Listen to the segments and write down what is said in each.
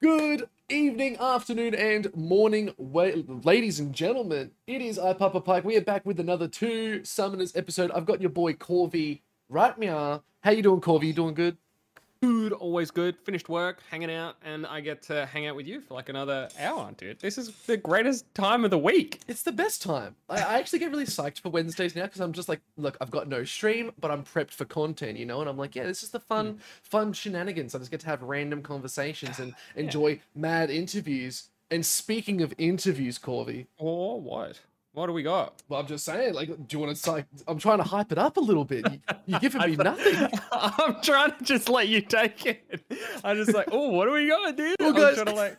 Good evening, afternoon, and morning, ladies and gentlemen. It is I Papa Pike. We are back with another two Summoners episode. I've got your boy Corvy right meow. How you doing, Corvy? You doing good? Good, always good. Finished work, hanging out, and I get to hang out with you for like another hour, dude. This is the greatest time of the week. It's the best time. I, I actually get really psyched for Wednesdays now because I'm just like, look, I've got no stream, but I'm prepped for content, you know. And I'm like, yeah, this is the fun, hmm. fun shenanigans. I just get to have random conversations and enjoy mad interviews. And speaking of interviews, Corvy, Or what? What do we got? Well, I'm just saying, like, do you want to like? I'm trying to hype it up a little bit. You, you're giving me nothing. I'm trying to just let you take it. I'm just like, oh, what do we got, dude? Well, I'm trying to like,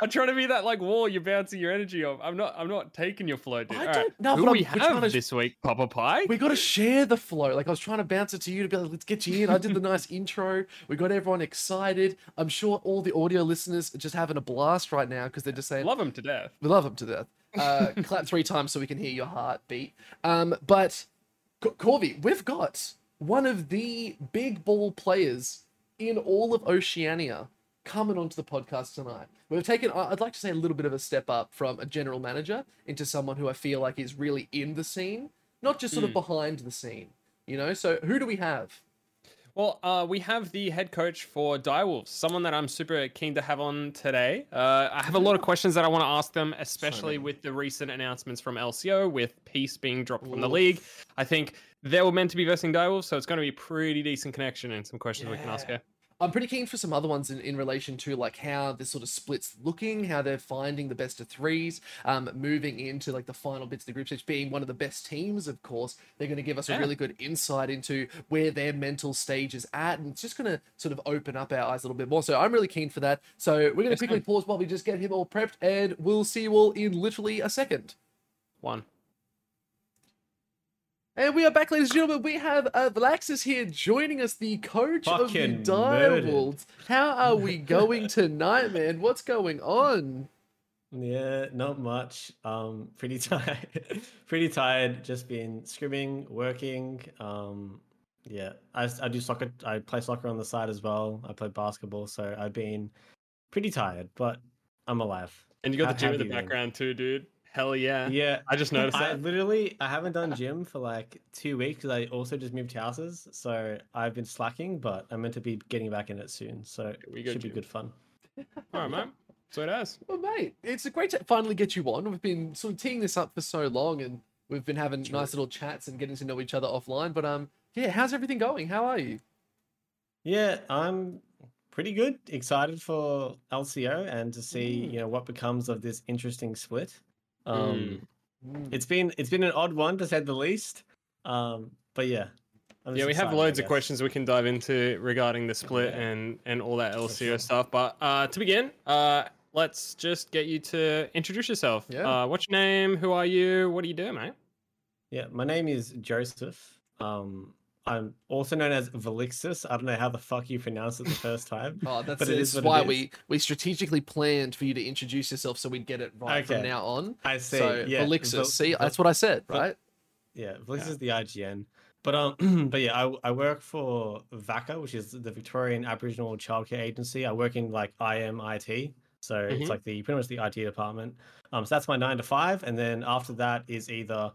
I'm trying to be that like wall you're bouncing your energy off. I'm not. I'm not taking your flow, dude. I All right, don't- no, Who we I'm- have to- this week, Papa Pie? We got to share the flow. Like I was trying to bounce it to you to be like, let's get you in. I did the nice intro. We got everyone excited. I'm sure all the audio listeners are just having a blast right now because they're just saying, Love them to death. We love them to death. Uh, clap three times so we can hear your heartbeat. Um, but C- Corvy, we've got one of the big ball players in all of Oceania coming onto the podcast tonight. We've taken, I'd like to say, a little bit of a step up from a general manager into someone who I feel like is really in the scene, not just sort of behind the scene. You know, so who do we have? Well, uh, we have the head coach for Direwolves, someone that I'm super keen to have on today. Uh, I have a lot of questions that I want to ask them, especially many. with the recent announcements from LCO, with Peace being dropped from the league. I think they were meant to be versing Direwolves, so it's going to be a pretty decent connection and some questions we can ask her. I'm pretty keen for some other ones in, in relation to like how this sort of splits looking, how they're finding the best of threes, um, moving into like the final bits of the group stage, being one of the best teams, of course. They're going to give us a really good insight into where their mental stage is at, and it's just going to sort of open up our eyes a little bit more. So I'm really keen for that. So we're going to quickly pause while we just get him all prepped, and we'll see you all in literally a second. One. And we are back, ladies and gentlemen. We have uh, Valixas here joining us, the coach of the Fucking murdered. Direwolves. How are we going tonight, man? What's going on? Yeah, not much. Um, pretty tired. pretty tired. Just been scrimming, working. Um, yeah, I, I do soccer. I play soccer on the side as well. I play basketball, so I've been pretty tired, but I'm alive. And you got How- the gym in the have you been? background too, dude. Hell yeah. Yeah, I just noticed I that. literally I haven't done gym for like two weeks because I also just moved houses, so I've been slacking. But I'm meant to be getting back in it soon, so it go, should be good fun. All right, man. So it has. Well, mate, it's great to finally get you on. We've been sort of teeing this up for so long, and we've been having True. nice little chats and getting to know each other offline. But um, yeah, how's everything going? How are you? Yeah, I'm pretty good. Excited for LCO and to see Mm. you know what becomes of this interesting split. Um, Mm. it's been it's been an odd one to say the least. Um, but yeah. I'm Yeah, we have excited, I loads of questions we can dive into regarding the split Yeah. and and all that LCO sure. stuff. But uh, to begin, uh, let's just get you to introduce yourself. Yeah. Uh, what's your name? Who are you? What do you do, mate? Yeah, my name is Joseph. Um, I'm also known as Valixas. I don't know how the fuck you pronounce it the first time. Oh, that's, but it is why it is. we we strategically planned for you to introduce yourself so we'd get it right from now on. I see. So, yeah, Elixir, Vel- see, Vel- that's what I said, right? Yeah, Velix Yeah. is the IGN. But um, but yeah, I, I work for VACCA, which is the Victorian Aboriginal Childcare Agency. I work in like IMIT, so Mhm. it's like the pretty much the IT department. Um, so that's my nine to five, and then after that is either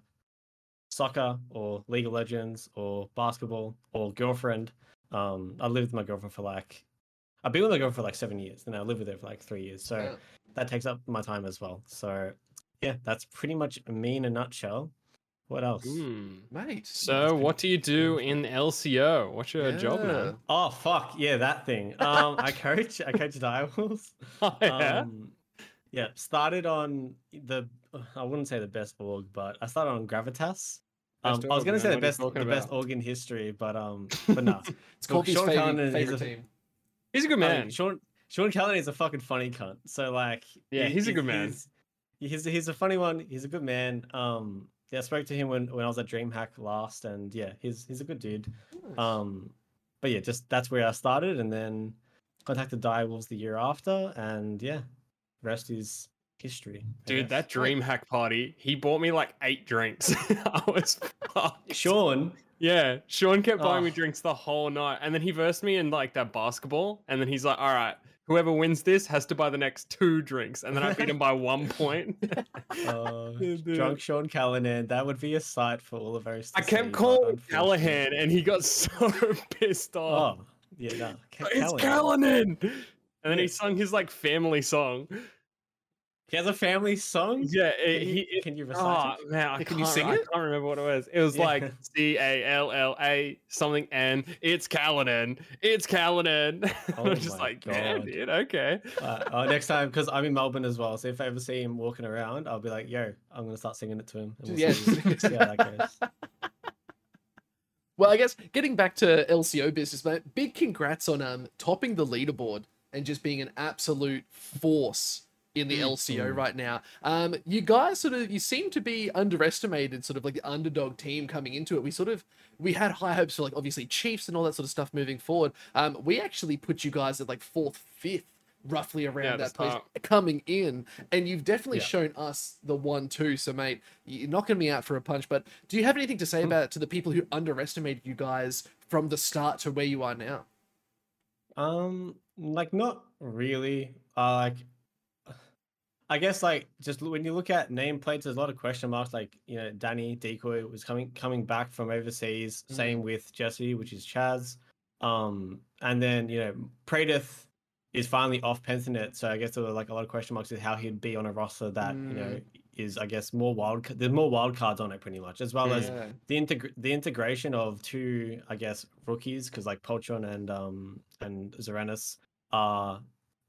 soccer or League of Legends or basketball or girlfriend. Um, I lived with my girlfriend for like, I've been with my girlfriend for like seven years, and I lived with her for like three years. So Yeah. that takes up my time as well. So yeah, that's pretty much me in a nutshell. What else? Hmm. Mate. So, what do you do in LCO? What's your job, now? Oh fuck yeah, that thing. Um, I coach. I coach direwolves. Oh, yeah. Um, yeah. Started on the. I wouldn't say the best org, but I started on Gravitas. Um, I was gonna say the what are you best, the talking best org in history, but um, but no. It's called Sean favorite, Cullen is favorite a- team. he's a good man. mean, Sean Sean Callahan is a fucking funny cunt. So like, Yeah, he's a good man. He's, he's he's a funny one. He's a good man. Um, yeah, I spoke to him when when I was at DreamHack last, and yeah, he's he's a good dude. Nice. Um, but yeah, just that's where I started, and then contacted Direwolves the year after, and yeah, rest is history. I Dude, guess. that dream hack party, he bought me like eight drinks. I was fucked. Sean. Yeah, Sean kept buying me Oh. drinks the whole night, and then he versed me in like that basketball, and then he's like, "All right, whoever wins this has to buy the next two drinks, and then I beat him by one point. Uh, drunk Sean Callanan. That would be a sight for all of us. I kept see, calling unfortunately- Callahan, and he got so pissed off. Oh, yeah, no. Ca- it's Callahan. Callahan. And then he sung his like family song. He has a family song. Yeah, Can you, he. can you oh it? man, I can you sing it? I can't remember what it was. It was Yeah. like C A L L A something N. It's Callanan. It's Callanan. Oh I'm just like, God. dude. Okay. Uh, uh, next time, because I'm in Melbourne as well, so if I ever see him walking around, I'll be like, "Yo, I'm gonna start singing it to him." and we'll Yeah. see, see how that goes. Well, I guess getting back to LCO business, mate, big congrats on um topping the leaderboard and just being an absolute force in the LCO Mm. right now. Um, you guys sort of you seem to be underestimated, sort of like the underdog team coming into it. We sort of we had high hopes for like obviously Chiefs and all that sort of stuff moving forward. Um, we actually put you guys at like fourth, fifth, roughly around Yeah, that place start. coming in, and you've definitely Yeah. shown us the one two. So, mate, you're knocking me out for a punch. But do you have anything to Hmm. say about it to the people who underestimated you guys from the start to where you are now? Um, like not really. Uh, like, I guess like just when you look at nameplates, there's a lot of question marks. Like you know, Danny Decoy was coming coming back from overseas. Mm. Same with Jesse, which is Chaz. Um, and then you know, Pradith is finally off Pentanet, so I guess there were like a lot of question marks with how he'd be on a roster that you know Mm. is I guess more wild. There's more wild cards on it, pretty much, as well as the integ- the integration of two, I guess, rookies because like Poltron and um and Zarenis are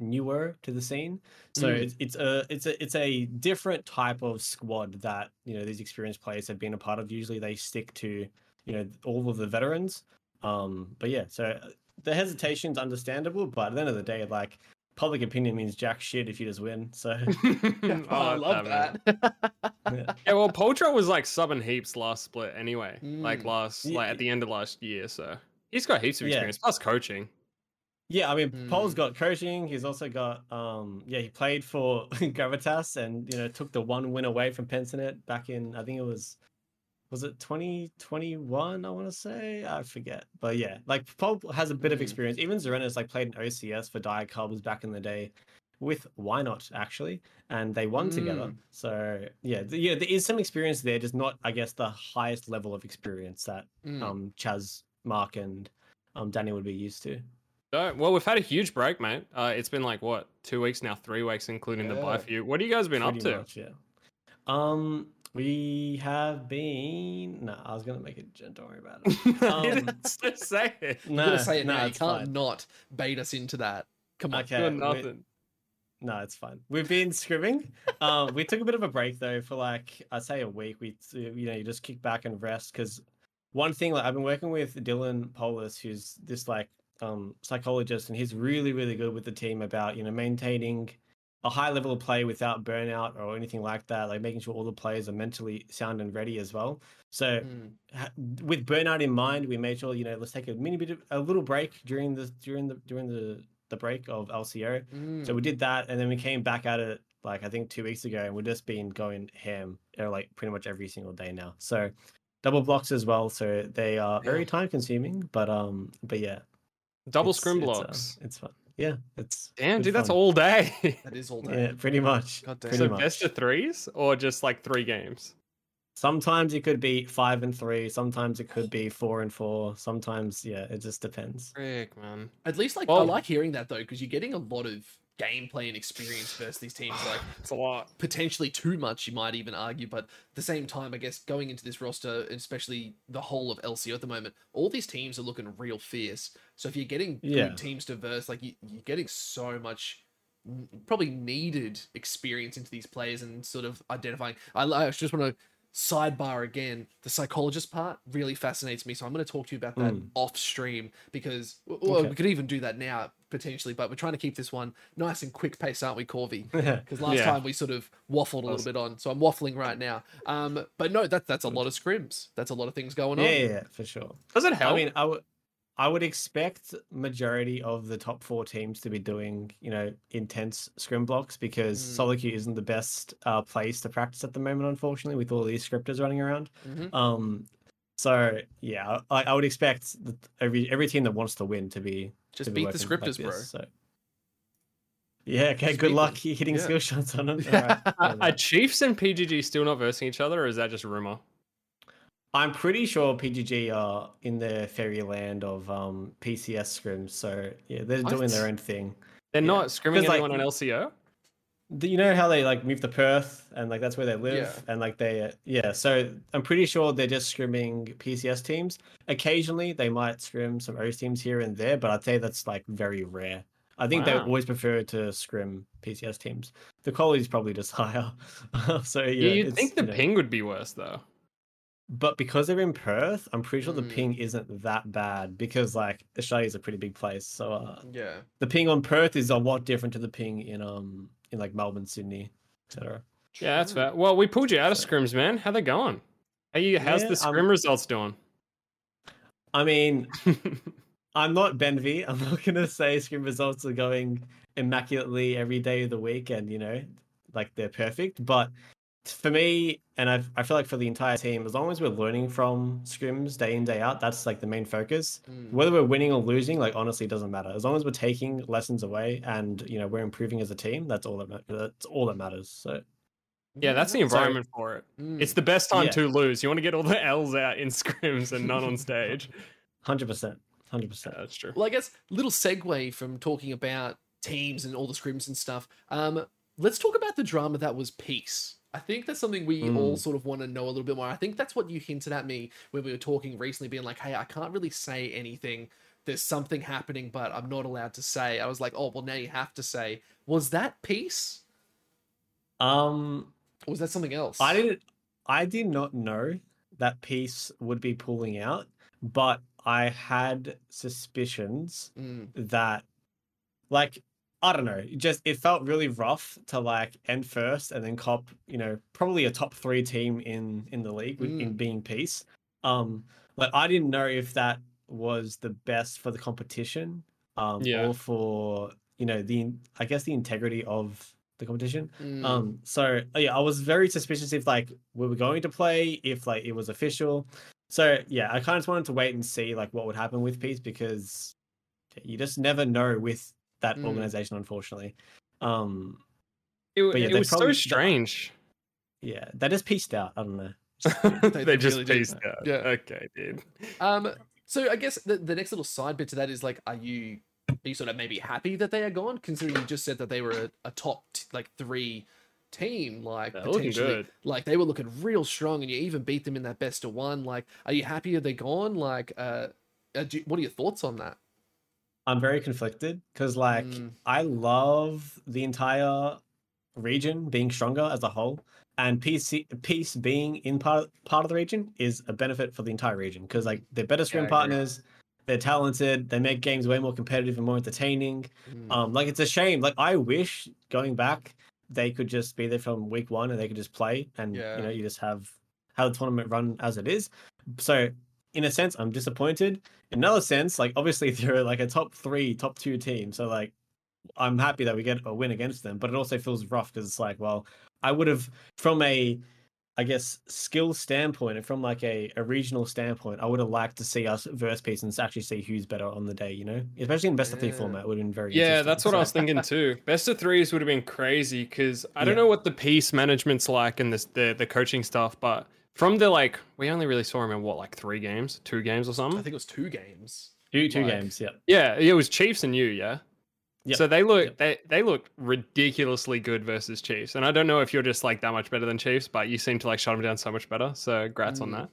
newer to the scene, so Mm. it's it's a it's a it's a different type of squad that you know these experienced players have been a part of. Usually they stick to you know all of the veterans. Um, but yeah, so uh, the hesitation's understandable, but at the end of the day, like public opinion means jack shit if you just win. So Oh, I love man. that. yeah. Yeah, well, Poltro was like subbing heaps last split anyway. Like Mm. last, Ye- like at the end of last year. So he's got heaps of Yeah. experience plus coaching. Yeah, I mean, Paul's got coaching. He's also got, um, yeah, he played for Gravitas and you know took the one win away from Pentanet back in, I think it was, was it 2021? I want to say, I forget, but yeah, like Paul has a bit of Mm. experience. Even Zarenis like played in OCS for Dire Cubs back in the day with Why Not actually, and they won together. Mm. So yeah, th- yeah, there is some experience there, just not, I guess, the highest level of experience that Mm. um Chaz, Mark, and um Danny would be used to. So, well, we've had a huge break, mate. Uh, it's been like what two weeks now, three weeks, including the buy for you. What have you guys been up Pretty to? much, yeah. Um, we have been. No, I was gonna make it. Don't worry about it. Um, Just say it. No, gonna say it no, now. You can't fine. not bait us into that. Come on. Okay, Doing we- nothing. No, it's fine. We've been scrimming. um, we took a bit of a break though for like I'd say a week. We you know you just kick back and rest because one thing like I've been working with Dylan Polis, who's this like um psychologist, and he's really really good with the team about you know maintaining a high level of play without burnout or anything like that. Like making sure all the players are mentally sound and ready as well. So Mm. with burnout in mind, we made sure you know let's take a mini bit of a little break during the during the during the the break of LCO. Mm. So we did that, and then we came back at it like I think two weeks ago, and we've just been going ham uh, like pretty much every single day now. So double blocks as well, so they are very time consuming, but um, but yeah, Double it's- scrim it's, uh, blocks. it's fun. Yeah, it's Damn, good dude, that's all day. That is all day. Yeah, pretty much. God damn. Pretty so much. best of threes or just like three games? Sometimes it could be five and three. Sometimes it could be four and four. Sometimes, yeah, it just depends. Frick, man. At least like I like hearing that though, because you're getting a lot of gameplay and experience versus these teams. Like It's a lot. potentially too much, you might even argue. But at the same time, I guess going into this roster, especially the whole of LCO at the moment, all these teams are looking real fierce. So if you're getting Yeah. good teams to verse, like you, you're getting so much probably needed experience into these players and sort of identifying. I, I just want to sidebar again. The psychologist part really fascinates me. So I'm going to talk to you about that Mm. off stream because well, Okay. we could even do that now potentially, but we're trying to keep this one nice and quick pace, aren't we, Corvy? because last Yeah. time we sort of waffled a little bit on, so I'm waffling right now. Um, but no, that's that's a lot of scrims. That's a lot of things going on. yeah, yeah, for sure. Does it help? I mean, I would, I would expect majority of the top four teams to be doing, you know, intense scrim blocks because Mm. solo queue isn't the best uh, place to practice at the moment, unfortunately, with all these scripters running around. Mhm. Um, so yeah, I, I would expect that every every team that wants to win to be to Just be beat the working like scripters, bro. So Yeah, okay, Sweet good luck then. hitting Yeah. skill shots on them. Alright, Are, fair are enough. Chiefs and PGG still not versing each other, or is that just rumor? I'm pretty sure PGG are in their fairyland of um, PCS scrims, so yeah, they're doing their own thing. They're Yeah. not scrimming 'Cause, like, anyone on LCO. The- You know how they like move to Perth and like that's where they live Yeah. and like they uh, yeah. So I'm pretty sure they're just scrimming PCS teams. Occasionally they might scrim some OS teams here and there, but I'd say that's like very rare. I think they Wow. always prefer to scrim PCS teams. The quality's probably just higher. so yeah, Yeah, you'd think the you know- ping would be worse though. But because they're in Perth, I'm pretty sure the Mm. ping isn't that bad because like Australia's a pretty big place. So uh, Yeah. the ping on Perth is a lot different to the ping in um in like Melbourne, Sydney, etc. Yeah, that's fair. Well, we pulled you out of scrims, man. How they going? How you? How's Yeah, the scrim um, results doing? I mean, I'm not Benvi. I'm not gonna say scrim results are going immaculately every day of the week, and you know, like they're perfect. But for me, and I, I feel like for the entire team, as long as we're learning from scrims day in day out, that's like the main focus. Mm. Whether we're winning or losing, like honestly, doesn't matter. As long as we're taking lessons away and you know we're improving as a team, that's all that ma- that's all that matters. So yeah, that's the So- environment for it. Mm. It's the best time Yeah. to lose. You want to get all the L's out in scrims and none on stage. hundred percent, hundred Yeah, percent. that's true. Well, I guess a little segue from talking about teams and all the scrims and stuff. Um, let's talk about the drama that was peace. I think that's something we all Mm. sort of want to know a little bit more. I think that's what you hinted at me when we were talking recently, being like, "Hey, I can't really say anything. There's something happening, but I'm not allowed to say." I was like, "Oh, well, now you have to say." Was that peace, Um, or was that something else? I didn't. I did not know that Peace would be pulling out, but I had suspicions Mm, that, like, I don't know, just it felt really rough to like end first and then cop, you know, probably a top three team in in the league with in Mm. being peace. Um, like I didn't know if that was the best for the competition, um, Yeah. or for you know the I guess the integrity of the competition. mm, Um, so uh, yeah, I was very suspicious if like we were going to play, if like it was official. So yeah, I kind of just wanted to wait and see like what would happen with peace because you just never know with that Mm. organization, unfortunately. Um, It, yeah, it was so probably- strange. yeah, they just pieced out. I don't know. they, they just really pieced out. Yeah. Okay, dude. Um, so I guess the, the next little side bit to that is like, are you are you sort of maybe happy that they are gone, considering you just said that they were a, a top t- like three team, like They're potentially, good. like they were looking real strong, and you even beat them in that best of one. Like, are you happy that they're gone? Like, uh, uh do, what are your thoughts on that? I'm very conflicted because like Mm. I love the entire region being stronger as a whole, and peace peace being in part part of the region is a benefit for the entire region because like they're better stream agree. partners, they're talented, they make games way more competitive and more entertaining. Mm, Um, like it's a shame. Like I wish going back they could just be there from week one and they could just play and Yeah. you know you just have have the tournament run as it is. So in a sense, I'm disappointed. In another sense, like obviously they're like a top three, top two team. So like I'm happy that we get a win against them, but it also feels rough because it's like, well, I would have from a I guess skill standpoint and from like a, a regional standpoint, I would have liked to see us verse Peace and actually see who's better on the day, you know? Especially in best of three Yeah. format would have been very Yeah, that's what I was thinking too. Best of threes would have been crazy because I don't know what the Peace management's like and this, the the coaching stuff, but from the like, we only really saw him in what like three games, two games or something. I think it was two games. Two two Like- games, yeah. Yeah, it was Chiefs and you, yeah. Yep, So they look yep. they they look ridiculously good versus Chiefs, and I don't know if you're just like that much better than Chiefs, but you seem to like shut them down so much better. So grats on Mm. that.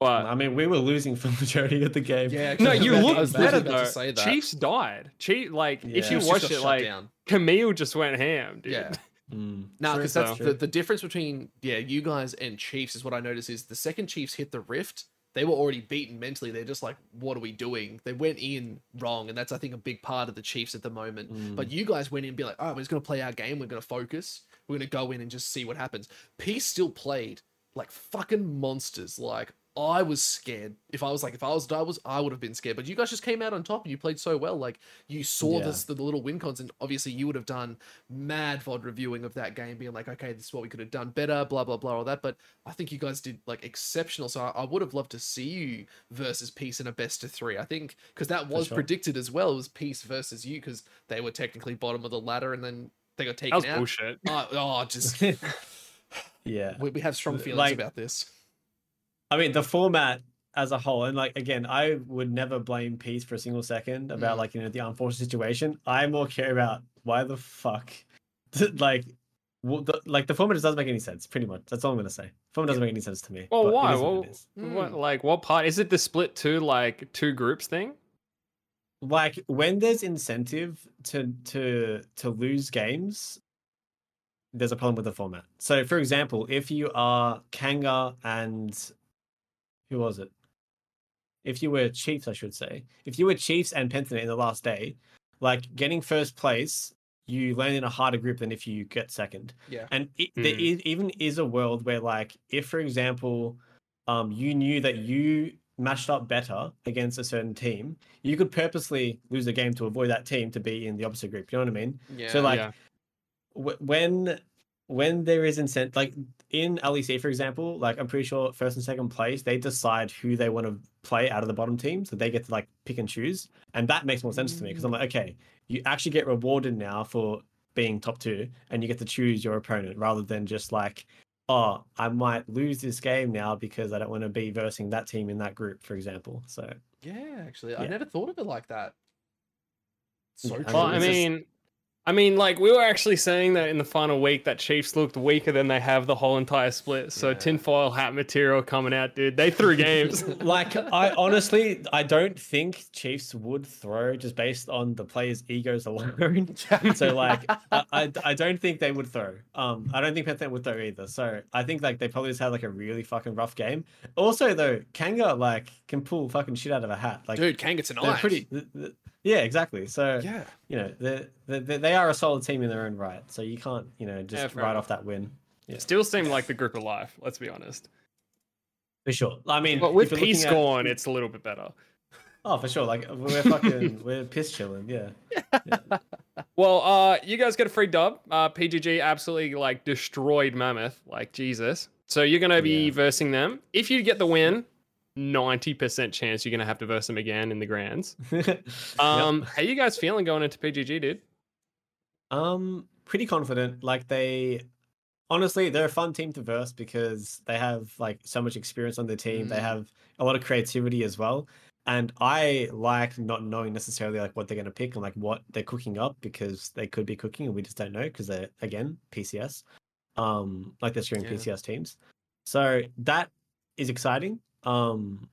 But I mean, we were losing for the majority of the game. Yeah, no, you about- look better literally though. to say that. Chiefs died. Chief like if you watch it, like down. Camille just went ham, dude. Yeah. Mm. No, because that's so- the, the difference between yeah you guys and Chiefs is what I notice is the second Chiefs hit the rift, they were already beaten mentally. They're just like, what are we doing? They went in wrong, and that's I think a big part of the Chiefs at the moment. Mm. But you guys went in and be like, oh, we're just gonna play our game. We're gonna focus. We're gonna go in and just see what happens. Peace still played like fucking monsters. Like I was scared. If I was like, if I was I was, I would have been scared. But you guys just came out on top and you played so well. Like you saw Yeah. this the little win cons, and obviously you would have done mad VOD reviewing of that game, being like, okay, this is what we could have done better, blah blah blah, all that. But I think you guys did like exceptional. So I, I would have loved to see you versus Peace in a best of three. I think because that was sure. predicted as well. It was Peace versus you because they were technically bottom of the ladder, and then they got That taken was out. bullshit. Oh, oh, just yeah. we, we have strong Like- feelings about this. I mean, the format as a whole, and like again, I would never blame Peace for a single second about Mm. like you know the unfortunate situation. I more care about why the fuck, like, what the, like the format just doesn't make any sense. Pretty much, that's all I'm gonna say. Format doesn't make any sense to me. Well, why? is what Well, what, Mm. like, what part is it? The split two, like, two groups thing? like when there's incentive to to to lose games there's a problem with the format so for example if you are kanga and who was it if you were chiefs i should say if you were chiefs and pentanet in the last day like getting first place you land in a harder group than if you get second Yeah. and it, there Mm. is, even is a world where like if for example um you knew that you matched up better against a certain team you could purposely lose a game to avoid that team to be in the opposite group you know what i mean Yeah. so like Yeah. wh- when when there is incentive, like in lec for example like i'm pretty sure first and second place they decide who they want to play out of the bottom team so they get to like pick and choose and that makes more sense to me because i'm like mm. okay you actually get rewarded now for being top two and you get to choose your opponent rather than just like oh i might lose this game now because i don't want to be versing that team in that group for example so Yeah, actually, I never thought of it like that. So Yeah, I true. Well, I it's just- mean, I mean, like we were actually saying that in the final week that Chiefs looked weaker than they have the whole entire split. So Yeah. tinfoil hat material coming out, dude. They threw games. like I honestly I don't think Chiefs would throw just based on the players' egos alone. so like I, I I don't think they would throw. Um I don't think Panther would throw either. So I think like they probably just had like a really fucking rough game. Also though, Kanga like can pull fucking shit out of a hat. Like dude, Kanga tonight. they're pretty th- th- yeah, exactly. So Yeah. you know, they they they are a solid team in their own right. So you can't, you know, just fair write enough. off that win. Yeah. Still seem like the group of life. Let's be honest. For sure. I mean, But with if you're peace at- gone, it's a little bit better. Oh, for sure. Like we're fucking we're piss chilling. Yeah. Well, uh, you guys get a free dub. Uh, PGG absolutely like destroyed Mammoth, like Jesus. So you're gonna be Yeah. versing them. If you get the win, ninety percent chance you're gonna have to verse them again in the grands. Yep. Um, how you guys feeling going into PGG, dude? Um, pretty confident. Like they, honestly, they're a fun team to verse because they have like so much experience on the team. They Mm. have a lot of creativity as well. And I like not knowing necessarily like what they're going to pick and like what they're cooking up because they could be cooking and we just don't know because they're again PCS, um, like they're streaming Yeah. PCS teams. So that is exciting. Um,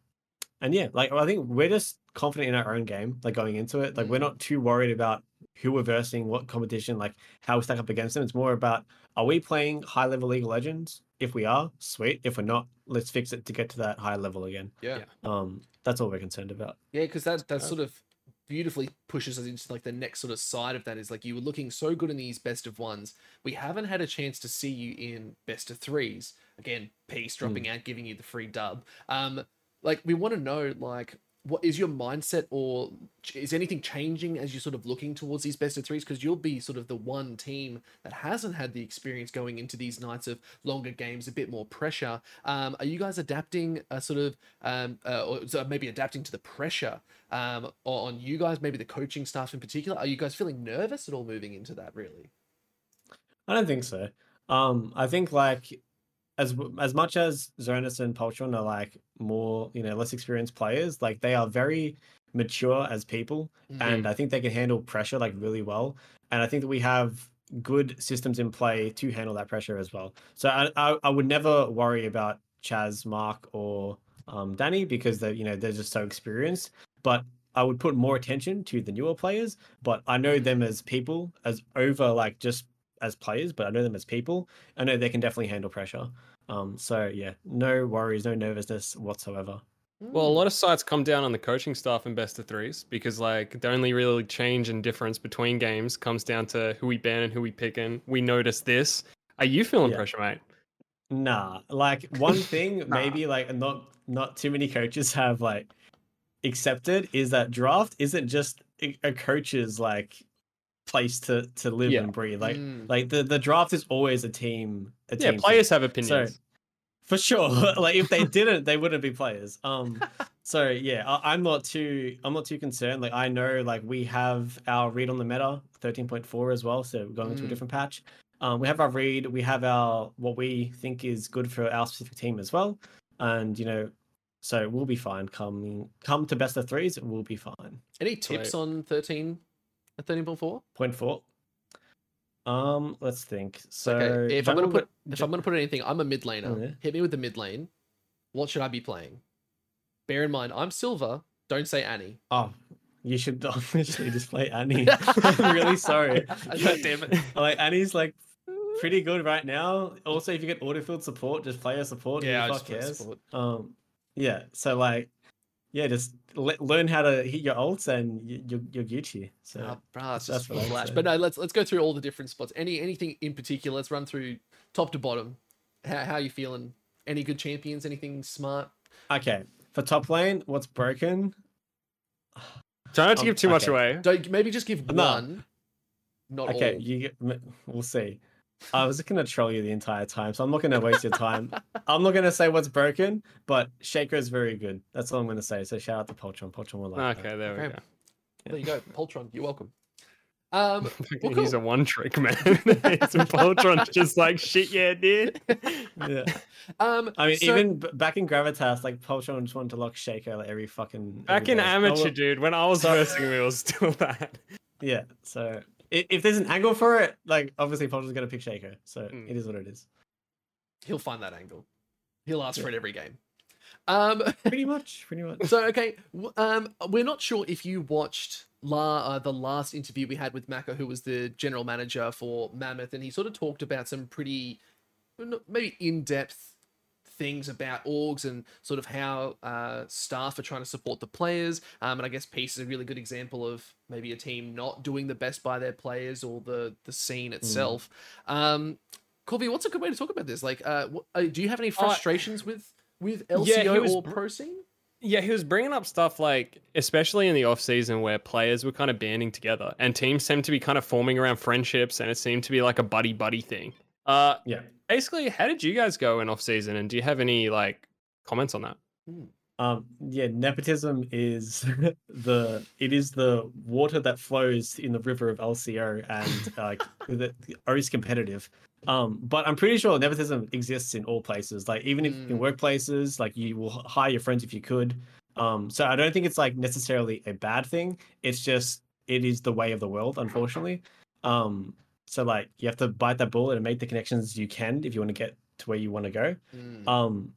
and yeah, like I think we're just confident in our own game, like going into it. Like we're Mm. not too worried about who we're versing, what competition, like how we stack up against them. It's more about are we playing high level League of Legends? If we are, sweet. If we're not, let's fix it to get to that high level again. Yeah. Yeah. Um, that's all we're concerned about. Yeah, because that that sort of beautifully pushes us into like the next sort of side of that is like you were looking so good in these best of ones. We haven't had a chance to see you in best of threes. Again, peace dropping out, giving you the free dub. Um, like we want to know like what is your mindset or is anything changing as you're sort of looking towards these best of threes? Because you'll be sort of the one team that hasn't had the experience going into these nights of longer games a bit more pressure. Um, are you guys adapting a sort of um, uh, or maybe adapting to the pressure um, on you guys maybe the coaching staff in particular? Are you guys feeling nervous at all moving into that really? I don't think so. Um, I think like as as much as Zonas and Poltron are like more, you know, less experienced players, like they are very mature as people, and I think they can handle pressure like really well. And I think that we have good systems in play to handle that pressure as well. So I I, I would never worry about Chaz, Mark, or um, Danny because they you know they're just so experienced. But I would put more attention to the newer players. But I know them as people as over like just as players, but I know them as people. I know they can definitely handle pressure. Um, so yeah, no worries, no nervousness whatsoever. Well, a lot of sites come down on the coaching staff in best of threes because like the only really change and difference between games comes down to who we ban and who we pick in. We notice this. Are you feeling Yeah. pressure, mate? Nah, like one thing, Nah. maybe like not not too many coaches have like accepted is that draft isn't just a coach's like place to to live Yeah. and breathe. Like Mm. like the the draft is always a team. A Yeah, team thing. players have opinions. for sure. like if they didn't, they wouldn't be players. Um, so yeah, I, I'm not too I'm not too concerned. Like I know like we have our read on the meta 13.4 as well, so we're going into a Mm. different patch. Um, we have our read, we have our what we think is good for our specific team as well, and you know, so we'll be fine. Come come to best of threes, we'll be fine. Any tips Right. on 13 and 13.4? Point four. Um, let's think. So okay, if I'm gonna put if I'm gonna put anything, I'm a mid laner. yeah. Hit me with the mid lane. What should I be playing? Bear in mind, I'm silver. Don't say Annie. Oh, you should honestly just play Annie. I'm really sorry. God damn it. Like Annie's like pretty good right now. Also, if you get autofilled support, just play a support. Yeah, I just cares. support. Um, yeah. So like, yeah, just le- learn how to hit your ults and you, you're, you're Gucci. So Ah, bruh, it's that's just what I'd flash. say. But no, let's let's go through all the different spots. Any anything in particular? Let's run through top to bottom. How how you feeling? Any good champions? Anything smart? okay, for top lane, what's broken? Try not to Um, give too much away. Don't maybe just give No. one. Not Okay, all. you We'll see. I was gonna troll you the entire time, so I'm not gonna waste your time. I'm not gonna say what's broken, but Shaker is very good. That's all I'm gonna say. So shout out to Poltron. Poltron will like that. Okay, there we Okay. go. There you go, Poltron. You're welcome. Um, well, He's cool. a one trick man. It's a Poltron's just like shit, yeah, dude. Yeah. um, I mean, so- even back in Gravitas, like Poltron just wanted to lock Shaker like every fucking. Back every in day. amateur, Oh, dude, when I was versing we it was still that. Yeah. So i- if there's an angle for it, like obviously Poltron's gonna pick Shaker. So Mm. it is what it is. he'll find that angle. He'll ask for it every game. Um, Pretty much. Pretty much. so okay, um, we're not sure if you watched la uh, the last interview we had with Maka, who was the general manager for Mammoth, and he sort of talked about some pretty, maybe in depth things about orgs and sort of how uh, staff are trying to support the players. Um, and I guess Peace is a really good example of maybe a team not doing the best by their players or the the scene itself. Um, Corvy, what's a good way to talk about this? Like, uh, wh- uh, do you have any frustrations with with LCO Yeah, was or pro scene? Yeah, he was bringing up stuff like, especially in the off season, where players were kind of banding together and teams seemed to be kind of forming around friendships, and it seemed to be like a buddy buddy thing. Uh, Yeah. basically, how did you guys go in off season, and do you have any like comments on that? Um. Yeah. Nepotism is the it is the water that flows in the river of LCO, and like the always competitive. Um, but I'm pretty sure nepotism exists in all places. Like even if in Mm. workplaces, like you will hire your friends if you could. Um, so I don't think it's like necessarily a bad thing. It's just it is the way of the world, unfortunately. Um, so like you have to bite that bullet and make the connections you can if you want to get to where you want to go. Mm. Um,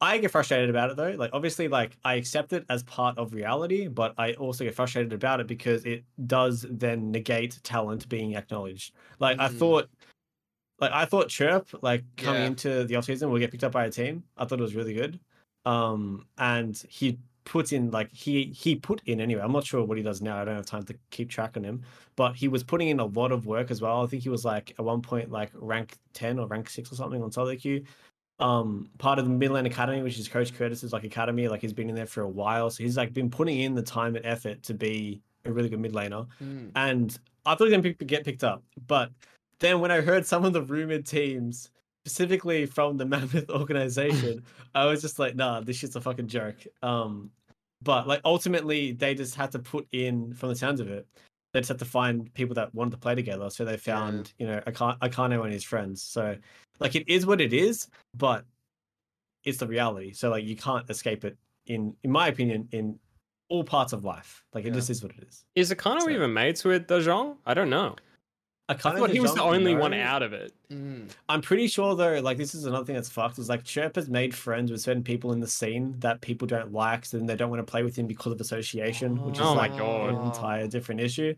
I get frustrated about it though. Like obviously, like I accept it as part of reality, but I also get frustrated about it because it does then negate talent being acknowledged. Like I Mm. thought, like I thought Chirp like coming Yeah. into the offseason will get picked up by a team. I thought it was really good. Um, and he put in like he he put in anyway. I'm not sure what he does now. I don't have time to keep track on him, but he was putting in a lot of work as well. I think he was like at one point like rank ten or rank six or something on solo queue um part of the Midland Academy, which is Coach Curtis's like academy. Like he's been in there for a while, so he's like been putting in the time and effort to be a really good mid laner. Mm. And I thought he was gonna get picked up, but then when I heard some of the rumored teams, specifically from the Mammoth organization, I was just like, nah, this shit's a fucking joke. Um, but like ultimately, they just had to put in, from the sounds of it, they just had to find people that wanted to play together. So they found, you know, Akane Akane and his friends. So like it is what it is, but it's the reality. So like you can't escape it. In in my opinion, in all parts of life, like it Yeah. just is what it is. Is Akano So- even mates with Dajong? I don't know. I Akane thought he was the Dejong, only one out of it. Mm. I'm pretty sure though, like this is another thing that's fucked. Is like Chirp has made friends with certain people in the scene that people don't like, so then they don't want to play with him because of association, which is Oh my like God. an entire different issue.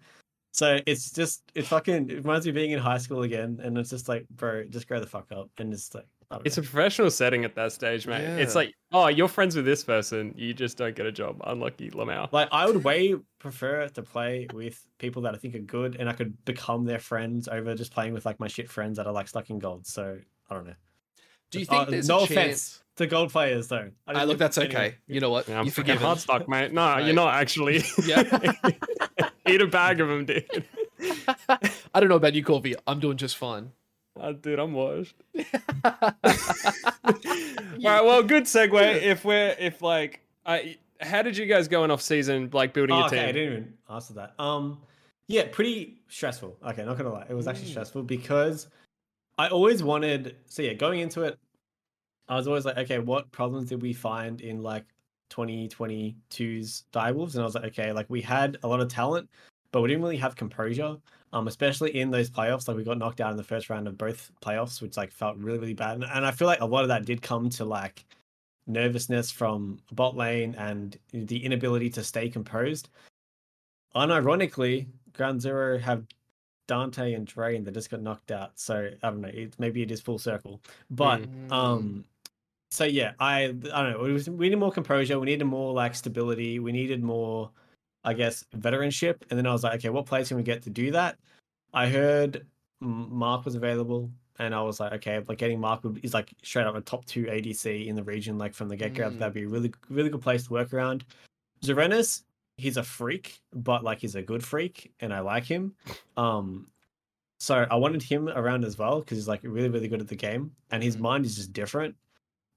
So it's just it fucking it reminds me of being in high school again, and it's just like, bro, just grow the fuck up, and it's like, I don't It's a professional setting at that stage, mate. It's like, oh, you're friends with this person, you just don't get a job. Unlucky Lamau. like I would way prefer to play with people that I think are good, and I could become their friends over just playing with like my shit friends that are like stuck in gold. So I don't know. Do you think Uh, there's no a offense chance? to gold players though. I I look, that's anyway. okay. You know what? Yeah, I'm you freaking forgive hardstuck, mate. No, Right. you're not actually. Yeah. Eat a bag of them, dude. I don't know about you, Corvy. I'm doing just fine. Oh, dude, I'm washed. All right, well, good segue. If we're if like, I, how did you guys go in off season, like building Oh, your okay, I didn't even answer that. Um, yeah, pretty stressful. Okay, not gonna lie, it was actually Mm. stressful because I always wanted. So yeah, going into it, I was always like, okay, what problems did we find in like 2022's Direwolves? And I was like, okay, like we had a lot of talent, but we didn't really have composure. Um, especially in those playoffs, like we got knocked out in the first round of both playoffs, which like felt really, really bad. And, and I feel like a lot of that did come to like nervousness from bot lane and the inability to stay composed. Unironically, Ground Zero have Dante and Drain that just got knocked out. So I don't know. It, maybe it is full circle, but Mm. um, so yeah, I I don't know. Was, we needed more composure. We needed more like stability. We needed more, I guess, veteranship. And then I was like, okay, what players can we get to do that? I heard Mark was available, and I was like, okay, like getting Mark would, is like straight up a top two ADC in the region, like from the get go. Mm. That'd be a really really good place to work around. Zerenis, he's a freak, but like he's a good freak, and I like him. Um, so I wanted him around as well because he's like really really good at the game, and his Mhm. mind is just different.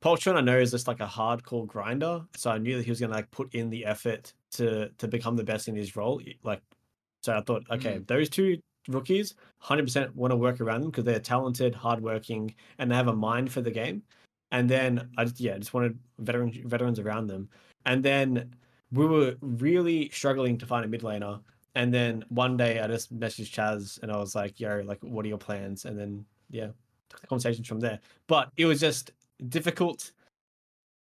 Poltron, I know, is just like a hardcore grinder, so I knew that he was gonna like put in the effort to to become the best in his role. Like, so I thought, okay, mm. those two rookies, hundred percent want to work around them because they're talented, hardworking, and they have a mind for the game. And then I just yeah, just wanted veteran veterans around them. And then we were really struggling to find a mid laner. And then one day I just messaged Chaz and I was like, yo, like, what are your plans? And then yeah, took the conversations from there. But it was just difficult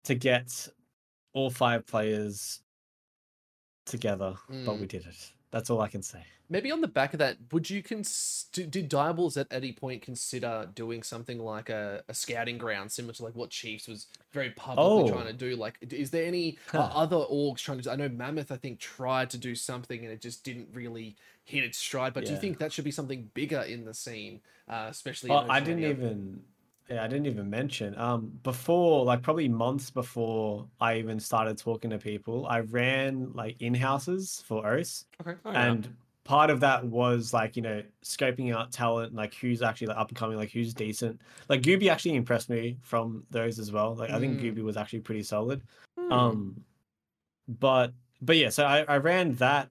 to get all five players together, but we did it. That's all I can say. Maybe on the back of that, would you cons- did Direwolves at any point consider doing something like a, a scouting ground, similar to like what Chiefs was very publicly Oh. trying to do? Like, is there any uh, other orgs trying to? do- I know Mammoth, I think, tried to do something and it just didn't really hit its stride. But do you think that should be something bigger in the scene, uh, especially? Oh, I didn't even. Yeah, I didn't even mention. Um, before, like probably months before I even started talking to people, I ran like in houses for OS, Okay. Oh, yeah. and part of that was like you know scoping out talent, like who's actually like up and coming, like who's decent. Like Gooby actually impressed me from those as well. Like I think Mm. Gooby was actually pretty solid. Hmm. Um, but but yeah, so I, I ran that.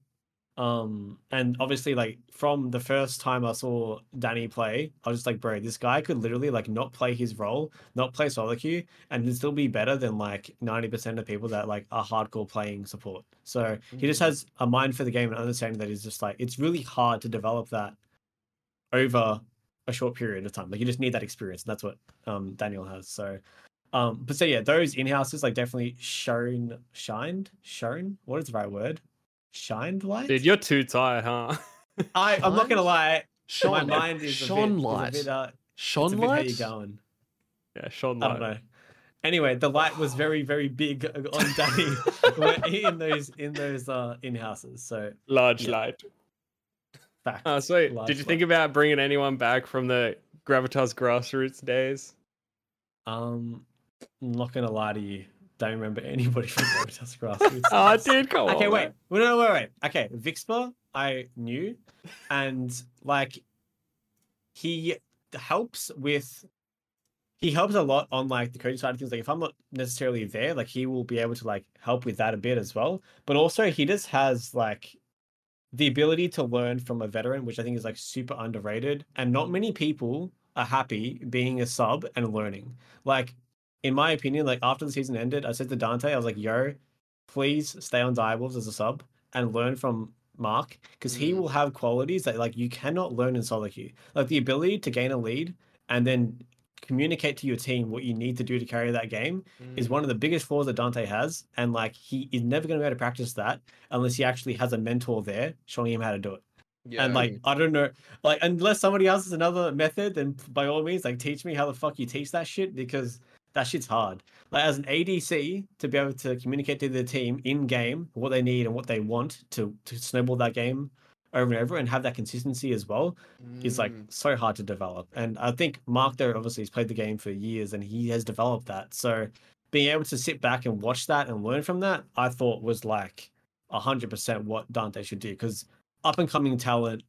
Um, and obviously, like from the first time I saw Danny play, I was just like, bro, this guy could literally like not play his role, not play solo queue, and he'd still be better than like ninety percent of people that like are hardcore playing support. So he just Mhm. has a mind for the game and understanding that he's just like it's really hard to develop that over a short period of time. Like you just need that experience, and that's what um Daniel has. So um, but so yeah, those in houses like definitely shown, shined, shown. What is the right word? Shined light. Dude, you're too tired, huh? I I'm not gonna lie. Shone, my mind is shone a bit, light. Is a bit, uh, Shone it's a bit how light. you going. yeah, Sean I don't Light. know. Anyway, the light was very very big on Danny in those in those uh in houses. So Large Yeah. light. fact. Oh, sweet. Large Did you light. think about bringing anyone back from the Gravitas grassroots days? Um, I'm not gonna lie to you. Don't remember anybody from Gravitas Grassroots. Oh, dude, come on. Okay, wait. Wait, no, wait, wait. Okay, Vixpa, I knew, and like he helps with. He helps a lot on like the coding side of things. Like if I'm not necessarily there, like he will be able to like help with that a bit as well. But also he just has like the ability to learn from a veteran, which I think is like super underrated. And not many people are happy being a sub and learning. Like, in my opinion, like after the season ended, I said to Dante, I was like, yo, please stay on Direwolves as a sub and learn from Mark because he Mm. will have qualities that like you cannot learn in solo queue. Like the ability to gain a lead and then communicate to your team what you need to do to carry that game is Mm. one of the biggest flaws that Dante has. And like he is never going to be able to practice that unless he actually has a mentor there showing him how to do it. Yeah. And like I don't know, like unless somebody else has another method, then by all means, like teach me how the fuck you teach that shit because that shit's hard. Like as an ADC to be able to communicate to the team in game what they need and what they want to to snowball that game over and over and have that consistency as well is like Mm, so hard to develop. And I think Mark there obviously has played the game for years and he has developed that. So being able to sit back and watch that and learn from that, I thought was like hundred percent what Dante should do because up and coming talent,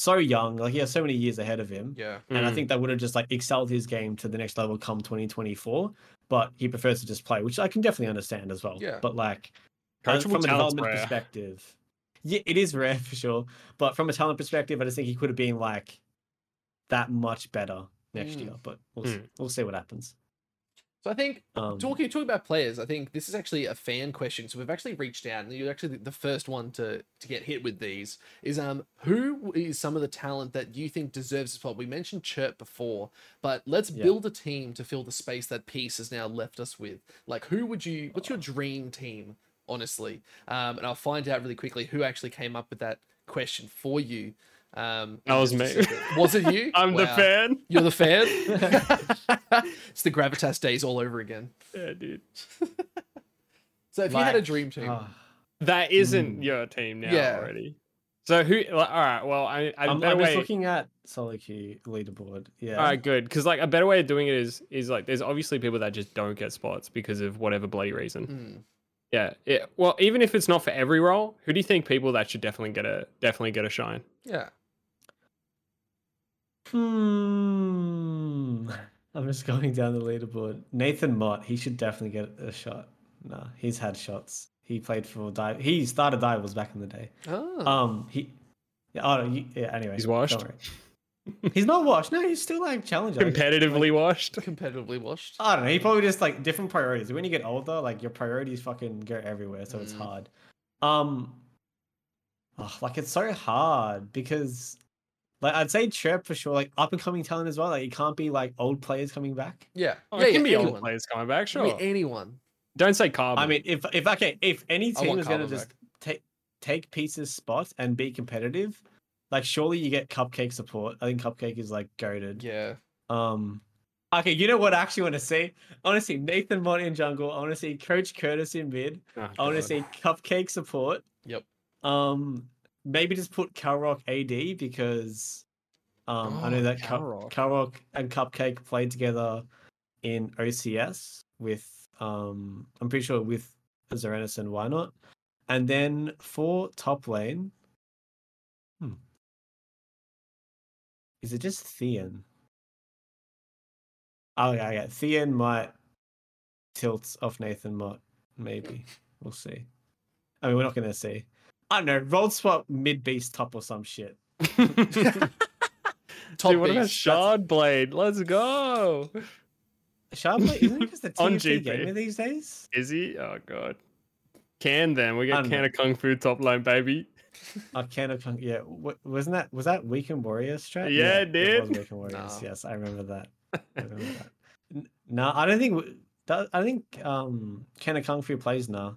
so young, like he has so many years ahead of him. yeah. And I Mm. think that would have just like excelled his game to the next level come 2024. But he prefers to just play, which I can definitely understand as well. Yeah. But like uh, from a talent's development rare. perspective, yeah, it is rare for sure. But from a talent perspective, I just think he could have been like that much better next Mm. year. But we'll see, Mm. we'll see what happens. So I think Um, talking talking about players, I think this is actually a fan question. So we've actually reached out, and you're actually the first one to to get hit with these. Is um who is some of the talent that you think deserves a spot? We mentioned Chirp before, but let's Yeah. build a team to fill the space that Peace has now left us with. Like, who would you? What's your dream team? Honestly, um, and I'll find out really quickly who actually came up with that question for you. Um, That was me. Was it you? I'm the fan. You're the fan. it's the gravitas days all over again. Yeah, dude. So if you had a dream team, ah, That isn't Mm. your team now Yeah. already. So who? Like, all right. Well, I, I I'm, I'm just looking at solo queue leaderboard. Yeah. All right, good. Because like a better way of doing it is is like there's obviously people that just don't get spots because of whatever bloody reason. hmm, Yeah. Yeah. Well, even if it's not for every role, who do you think people that should definitely get a definitely get a shine? yeah, Hmm. I'm just going down the leaderboard. Nathan Mott, he should definitely get a shot. No, he's had shots. He played for Dive. He started Divals back in the day. oh, Um, he. Yeah, oh, you, yeah. Anyway, He's don't washed? worry. He's not washed. No, he's still like challenging. Competitively washed. competitively washed. I don't know. He probably just like different priorities. When you get older, like your priorities fucking go everywhere, so it's Mm. hard. Um, oh, like it's so hard because, like, I'd say Chirp for sure. Like up and coming talent as well. Like it can't be like old players coming back. Yeah, Oh, yeah, it can yeah, be old players coming back. It can be Sure. anyone. Don't say carbon. I mean, if if okay, if any team is gonna just take take Peace's spot and be competitive, like surely you get Cupcake support. I think Cupcake is like goaded. Yeah, Um, okay, you know what I actually want to see? I want to see Nathan Mott in jungle. I want to see Coach Curtis in mid. Oh, I want to God. see Cupcake support. Yep. Um, maybe just put Calrock AD because um I know Oh, that. Calrock and Cupcake played together in OCS with um I'm pretty sure with Zerenis and why not? And then for top lane, hmm. Is it just Theon? Oh yeah, yeah. Theon might tilt off Nathan Mott. Maybe. We'll see. I mean, we're not gonna see. I don't know. Role swap mid beast top or some shit. top Dude, what about beast. Shard Blade? Let's go. Sharply, isn't it just the On TFT GP. gamer these days? Is he? Oh god. Can then we I get don't can know. of kung fu top line baby. I can't have. Yeah, wa- wasn't that was that Weekend Warrior strat? Yeah, it dude. was Weekend Warriors. No. Yes, I remember that. I remember that. N- No, I don't think. w- that- I think um Ken of Kung Fu plays now.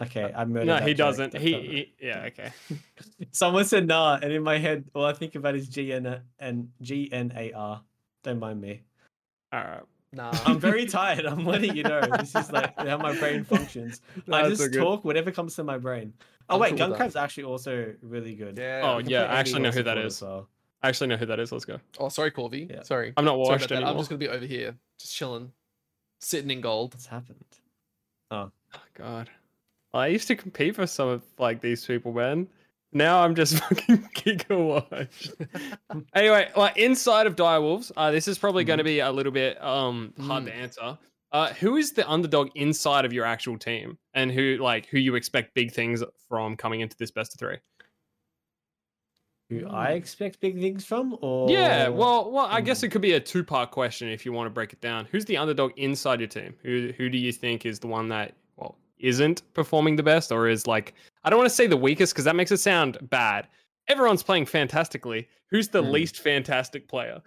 Okay, uh, I murdered. No, that he joke, doesn't. He, he yeah okay. Someone said nah, and in my head, all I think about is GN and GNAR. Don't mind me. All right. Nah, I'm very tired. I'm letting you know. This is like how my brain functions. I just so talk whatever comes to my brain. Oh I'm wait, cool with that. Guncrab's actually also really good. yeah. Oh, I yeah, I actually know who that is. support well. I actually know who that is. Let's go. Oh, sorry, Corvy. Yeah. Sorry. I'm not Sorry washed that. anymore. I'm just gonna be over here, just chilling, sitting in gold. What's happened? Oh. Oh god. I used to compete for some of like these people, man. Now I'm just fucking giga washed. anyway, like inside of Direwolves, uh, this is probably going to be a little bit um hard to answer. Uh, who is the underdog inside of your actual team, and who like who you expect big things from coming into this best of three? Who I expect big things from, or Yeah, well, well, I guess Hmm. it could be a two-part question if you want to break it down. Who's the underdog inside your team? Who who do you think is the one that well isn't performing the best, or is like I don't want to say the weakest because that makes it sound bad. Everyone's playing fantastically. Who's the Hmm. least fantastic player?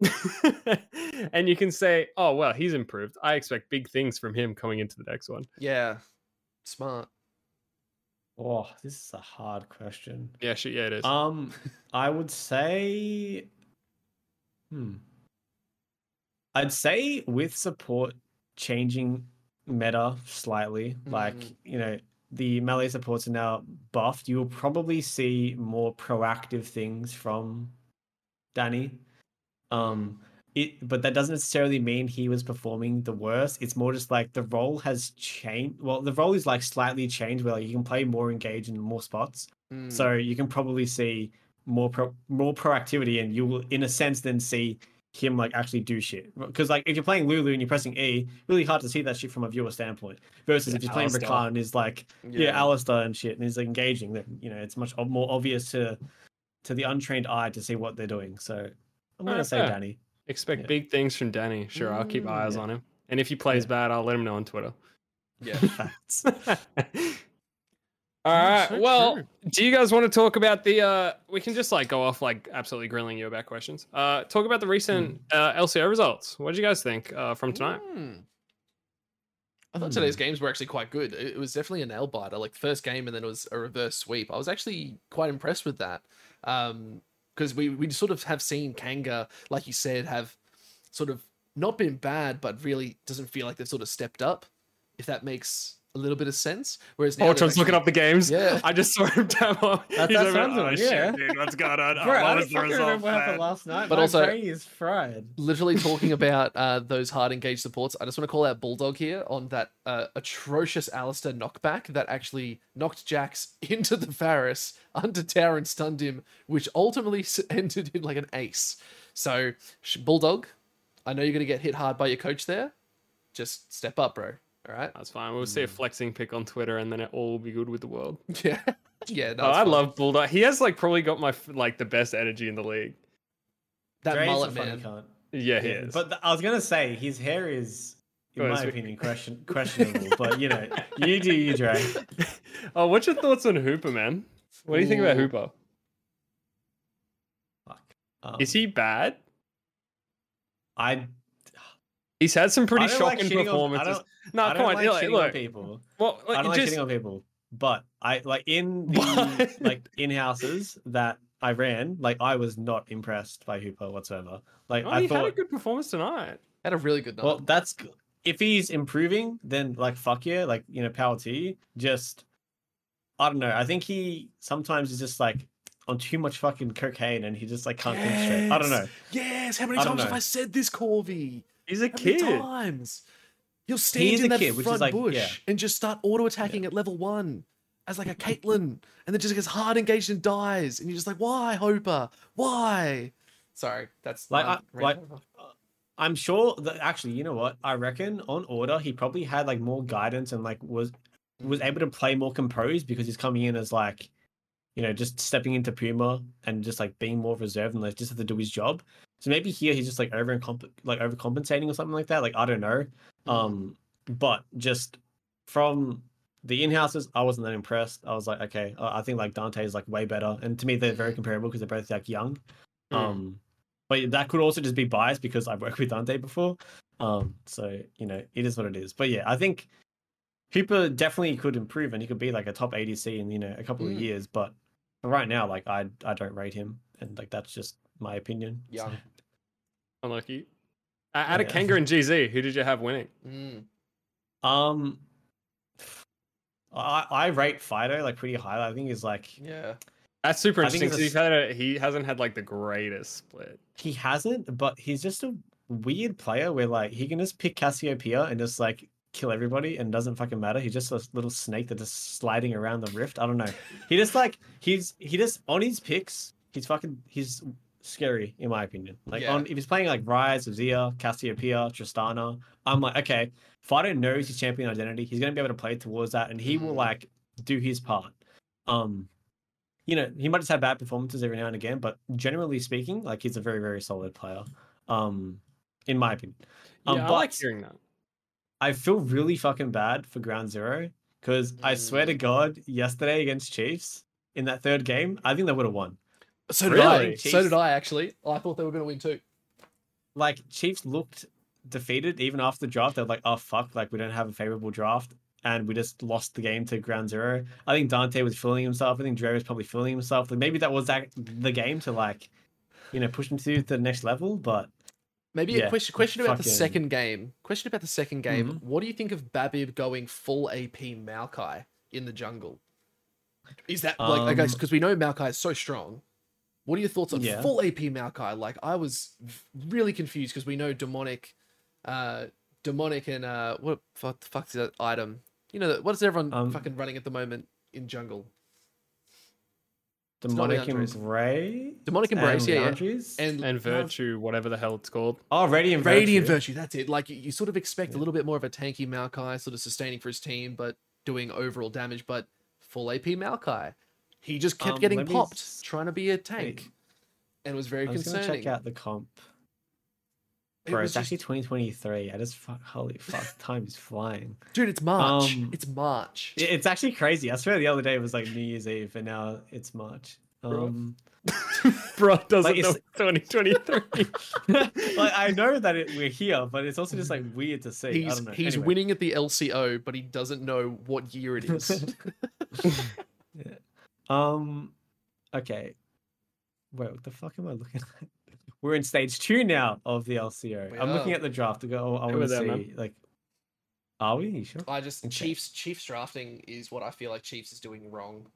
and you can say, oh well, he's improved. I expect big things from him coming into the next one. Yeah, smart. oh, this is a hard question. Yeah, shit, yeah, it is. Um, I would say, hmm, I'd say with support changing meta slightly, like Mhm. you know, the melee supports are now buffed, you will probably see more proactive things from Danny. Um, it, but that doesn't necessarily mean he was performing the worst. It's more just like the role has changed. Well, the role is like slightly changed where like, you can play more engaged in more spots. Mm. So you can probably see more pro- more proactivity, and you will, in a sense, then see him like actually do shit. Because like if you're playing Lulu and you're pressing E, really hard to see that shit from a viewer standpoint. Versus Yeah, if you're playing Alistar. Rakan and is like yeah. Alistar and shit, and he's like engaging, then you know it's much more obvious to to the untrained eye to see what they're doing. So I'm gonna Oh, say yeah. Danny. Expect Yeah. big things from Danny. Sure, I'll keep eyes yeah. on him. And if he plays bad, I'll let him know on Twitter. yeah. All right. so well, true. do you guys want to talk about the? uh We can just like go off like absolutely grilling you about questions. Uh Talk about the recent uh, LCO results. What did you guys think uh, from tonight? Hmm. I thought today's games were actually quite good. It it was definitely a nail biter. Like first game, and then it was a reverse sweep. I was actually quite impressed with that, because we we sort of have seen Kanga, like you said, have sort of not been bad, but really doesn't feel like they've sort of stepped up. If that makes a little bit of sense. Whereas now Ultron's looking up the games. Yeah. I just saw him tap up. That's- He's that's over, what I'm "Oh, doing, shit, yeah." dude, what's going on? Bro, oh, I what was the result? remember what happened last night. But My also- brain is fried. literally talking about uh, those hard engaged supports, I just want to call out Bulldog here on that uh, atrocious Alistar knockback that actually knocked Jax into the Varus under tower and stunned him, which ultimately ended in like an ace. So, Bulldog, I know you're going to get hit hard by your coach there. Just step up, bro. All right? That's fine. We'll see a flexing pick on Twitter, and then it all will be good with the world. Yeah. yeah. No, oh, I fine. love Bulldog. He has like probably got my like the best energy in the league. that Dre's mullet, a funny man. cunt. Yeah, he Yeah, is. But th- I was gonna say his hair is, in Oh, my it's- opinion, question questionable. but you know, you do you, Dre. oh, what's your thoughts on Hooper, man? What do you think about Hooper? Fuck. Um, Is he bad? I He's had some pretty I don't like shocking shitting on- I performances. no, I come don't on, like look, on look. people. Well, I don't like just, shitting on people. But I like in the like in houses that I ran, like I was not impressed by Hooper whatsoever. Like oh, I he had a good performance tonight. Had a really good night. well, that's g- if he's improving, then like fuck yeah, like you know, power to you. Just I don't know. I think he sometimes is just like on too much fucking cocaine, and he just like can't think straight. I don't know. Yes. How many I don't times have. I said this, Corvy? He's a How many kid. times? He'll stand in that kid, front like- bush yeah. and just start auto attacking at level one as like a Caitlyn, and then just gets hard engaged and dies, and you're just like, why, Hooper? Why? Sorry, that's Like, I, like I'm sure that actually, you know what? I reckon on order he probably had like more guidance and like was was able to play more composed because he's coming in as like, you know, just stepping into Puma and just like being more reserved and like just have to do his job. So maybe here he's just like over like overcompensating or something like that. Like I don't know. Um, but just from the in-houses, I wasn't that impressed. I was like, okay, I think like Dante is like way better, and to me they're very comparable because they're both like young. Mm. Um, but that could also just be biased because I've worked with Dante before. Um, so you know, it is what it is. But yeah, I think Hooper definitely could improve and he could be like a top ADC in you know a couple Mm. of years. But right now, like I I don't rate him, and like that's just my opinion. so- Young. Unlucky. Uh, out of Kanga and GZ, who did you have winning? Mm. Um, I I rate Fido like pretty high. I think he's like Yeah. That's super interesting because a he's had a, he hasn't had like the greatest split. he hasn't, but he's just a weird player where like he can just pick Cassiopeia and just like kill everybody and doesn't fucking matter. He's just a little snake that's just sliding around the rift. I don't know. He just like he's he just on his picks, he's fucking he's scary in my opinion. Like Yeah. on if he's playing like Ryze, Zia, Cassiopeia, Tristana, I'm like, okay, Fido knows his champion identity. He's gonna be able to play towards that and he will Mhm. like do his part. Um you know, he might just have bad performances every now and again, but generally speaking, like he's a very, very solid player. Um, in my opinion. Um, yeah, I like hearing that. I feel really fucking bad for Ground Zero because I swear to Mm. God, yesterday against Chiefs in that third game, I think they would have won. So did I. Really? So did I actually. I thought they were going to win too. Like Chiefs looked defeated even after the draft. They're like, oh fuck, like we don't have a favorable draft. And we just lost the game to Ground Zero. I think Dante was feeling himself. I think Dre was probably feeling himself. Like maybe that was that the game to like, you know, push him to the next level. But Maybe a question question about the second game. Question about the second game. Mhm. What do you think of Babib going full AP Maokai in the jungle. Is that like I guess Um, because we know Maokai is so strong. What are your thoughts on Yeah. full AP Maokai? Like I was really confused because we know demonic, uh, demonic and uh, what the fuck the fuck's that item? You know what is everyone Um, fucking running at the moment in jungle? Demonic Liandry's. Embrace. Demonic Embrace, yeah, yeah. And And virtue, whatever the hell it's called. oh, Radiant Radiant Virtue. Virtue, that's it. Like you, you sort of expect a little bit more of a tanky Maokai, sort of sustaining for his team, but doing overall damage. But full AP Maokai, he just kept Um, getting popped, s- trying to be a tank, and it was very I was gonna concerning. check out the comp. It Bro, was it's just- actually 2023. I just fuck. Holy fuck, time is flying. dude, it's March. um, it's March. It- It's actually crazy. I swear the other day it was like New Year's Eve, and now it's March. Bro. Um, Bro doesn't Like, know 2023. like I know that it, we're here, but it's also just like weird to see. I He's don't know. he's Anyway. winning at the LCO, but he doesn't know what year it is. yeah. Um. Okay. Wait, what the fuck am I looking at? We're in stage two now of the LCO. We I'm looking at the draft to go. I Who want to are man? see like. Are we? You sure? I just Okay. Chiefs Chiefs drafting is what I feel like Chiefs is doing wrong.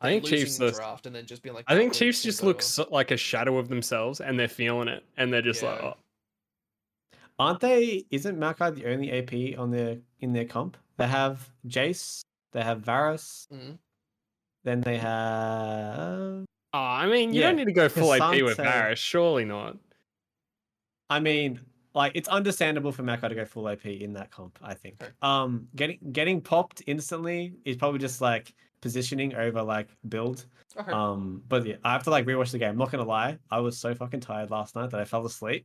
I think Chiefs. the The, draft and then just being like. I "Oh, think Chiefs just go look so, like a shadow of themselves, and they're feeling it, and they're just like, oh, Aren't they? Isn't Maokai the only AP on their in their comp? They have Jayce. They have Varus. Mhm. Then they have. oh. I mean, you Yeah, don't need to go full AP with Cassante- Varus, surely not. I mean, like it's understandable for Maokai to go full AP in that comp. I think. Okay. Um, getting getting popped instantly is probably just like positioning over like build. Okay. Um, but yeah, I have to like rewatch the game. I'm not gonna lie, I was so fucking tired last night that I fell asleep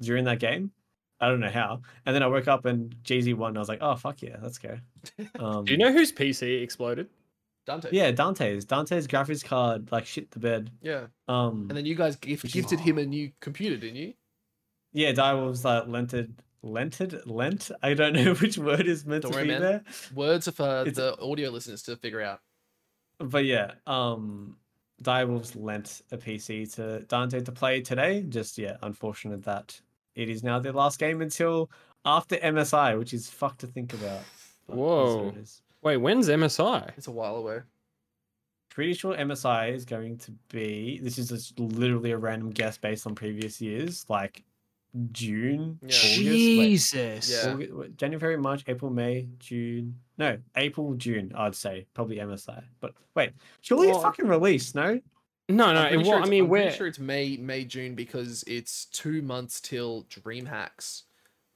during that game. I don't know how. And then I woke up and GZ won. And I was like, oh fuck yeah, let's go. Um, Do you know whose PC exploded? Dante. Yeah, Dante's Dante's graphics card like shit the bed. Yeah. Um, And then you guys gift, Which is- gifted him a new computer, didn't you? yeah, Direwolves like lented, lented, lent. I don't know which word is meant Don't to worry, be man. there. Words are for It's- the audio listeners to figure out. But yeah, um, Direwolves lent a PC to Dante to play today. Just yeah, unfortunate that it is now their last game until after MSI, which is fucked to think about. but that's what Whoa. It is. Wait, when's MSI? It's a while away. Pretty sure MSI is going to be. This is just literally a random guess based on previous years, like June, Yeah. August, wait, Jesus. Yeah. August- January, March, April, May, June. No, April, June. I'd say probably MSI. But wait, surely Well, it's fucking released, no? No, no. I'm It, pretty well, sure I it's- mean, I'm pretty we're sure it's May, May, June because it's two months till DreamHacks.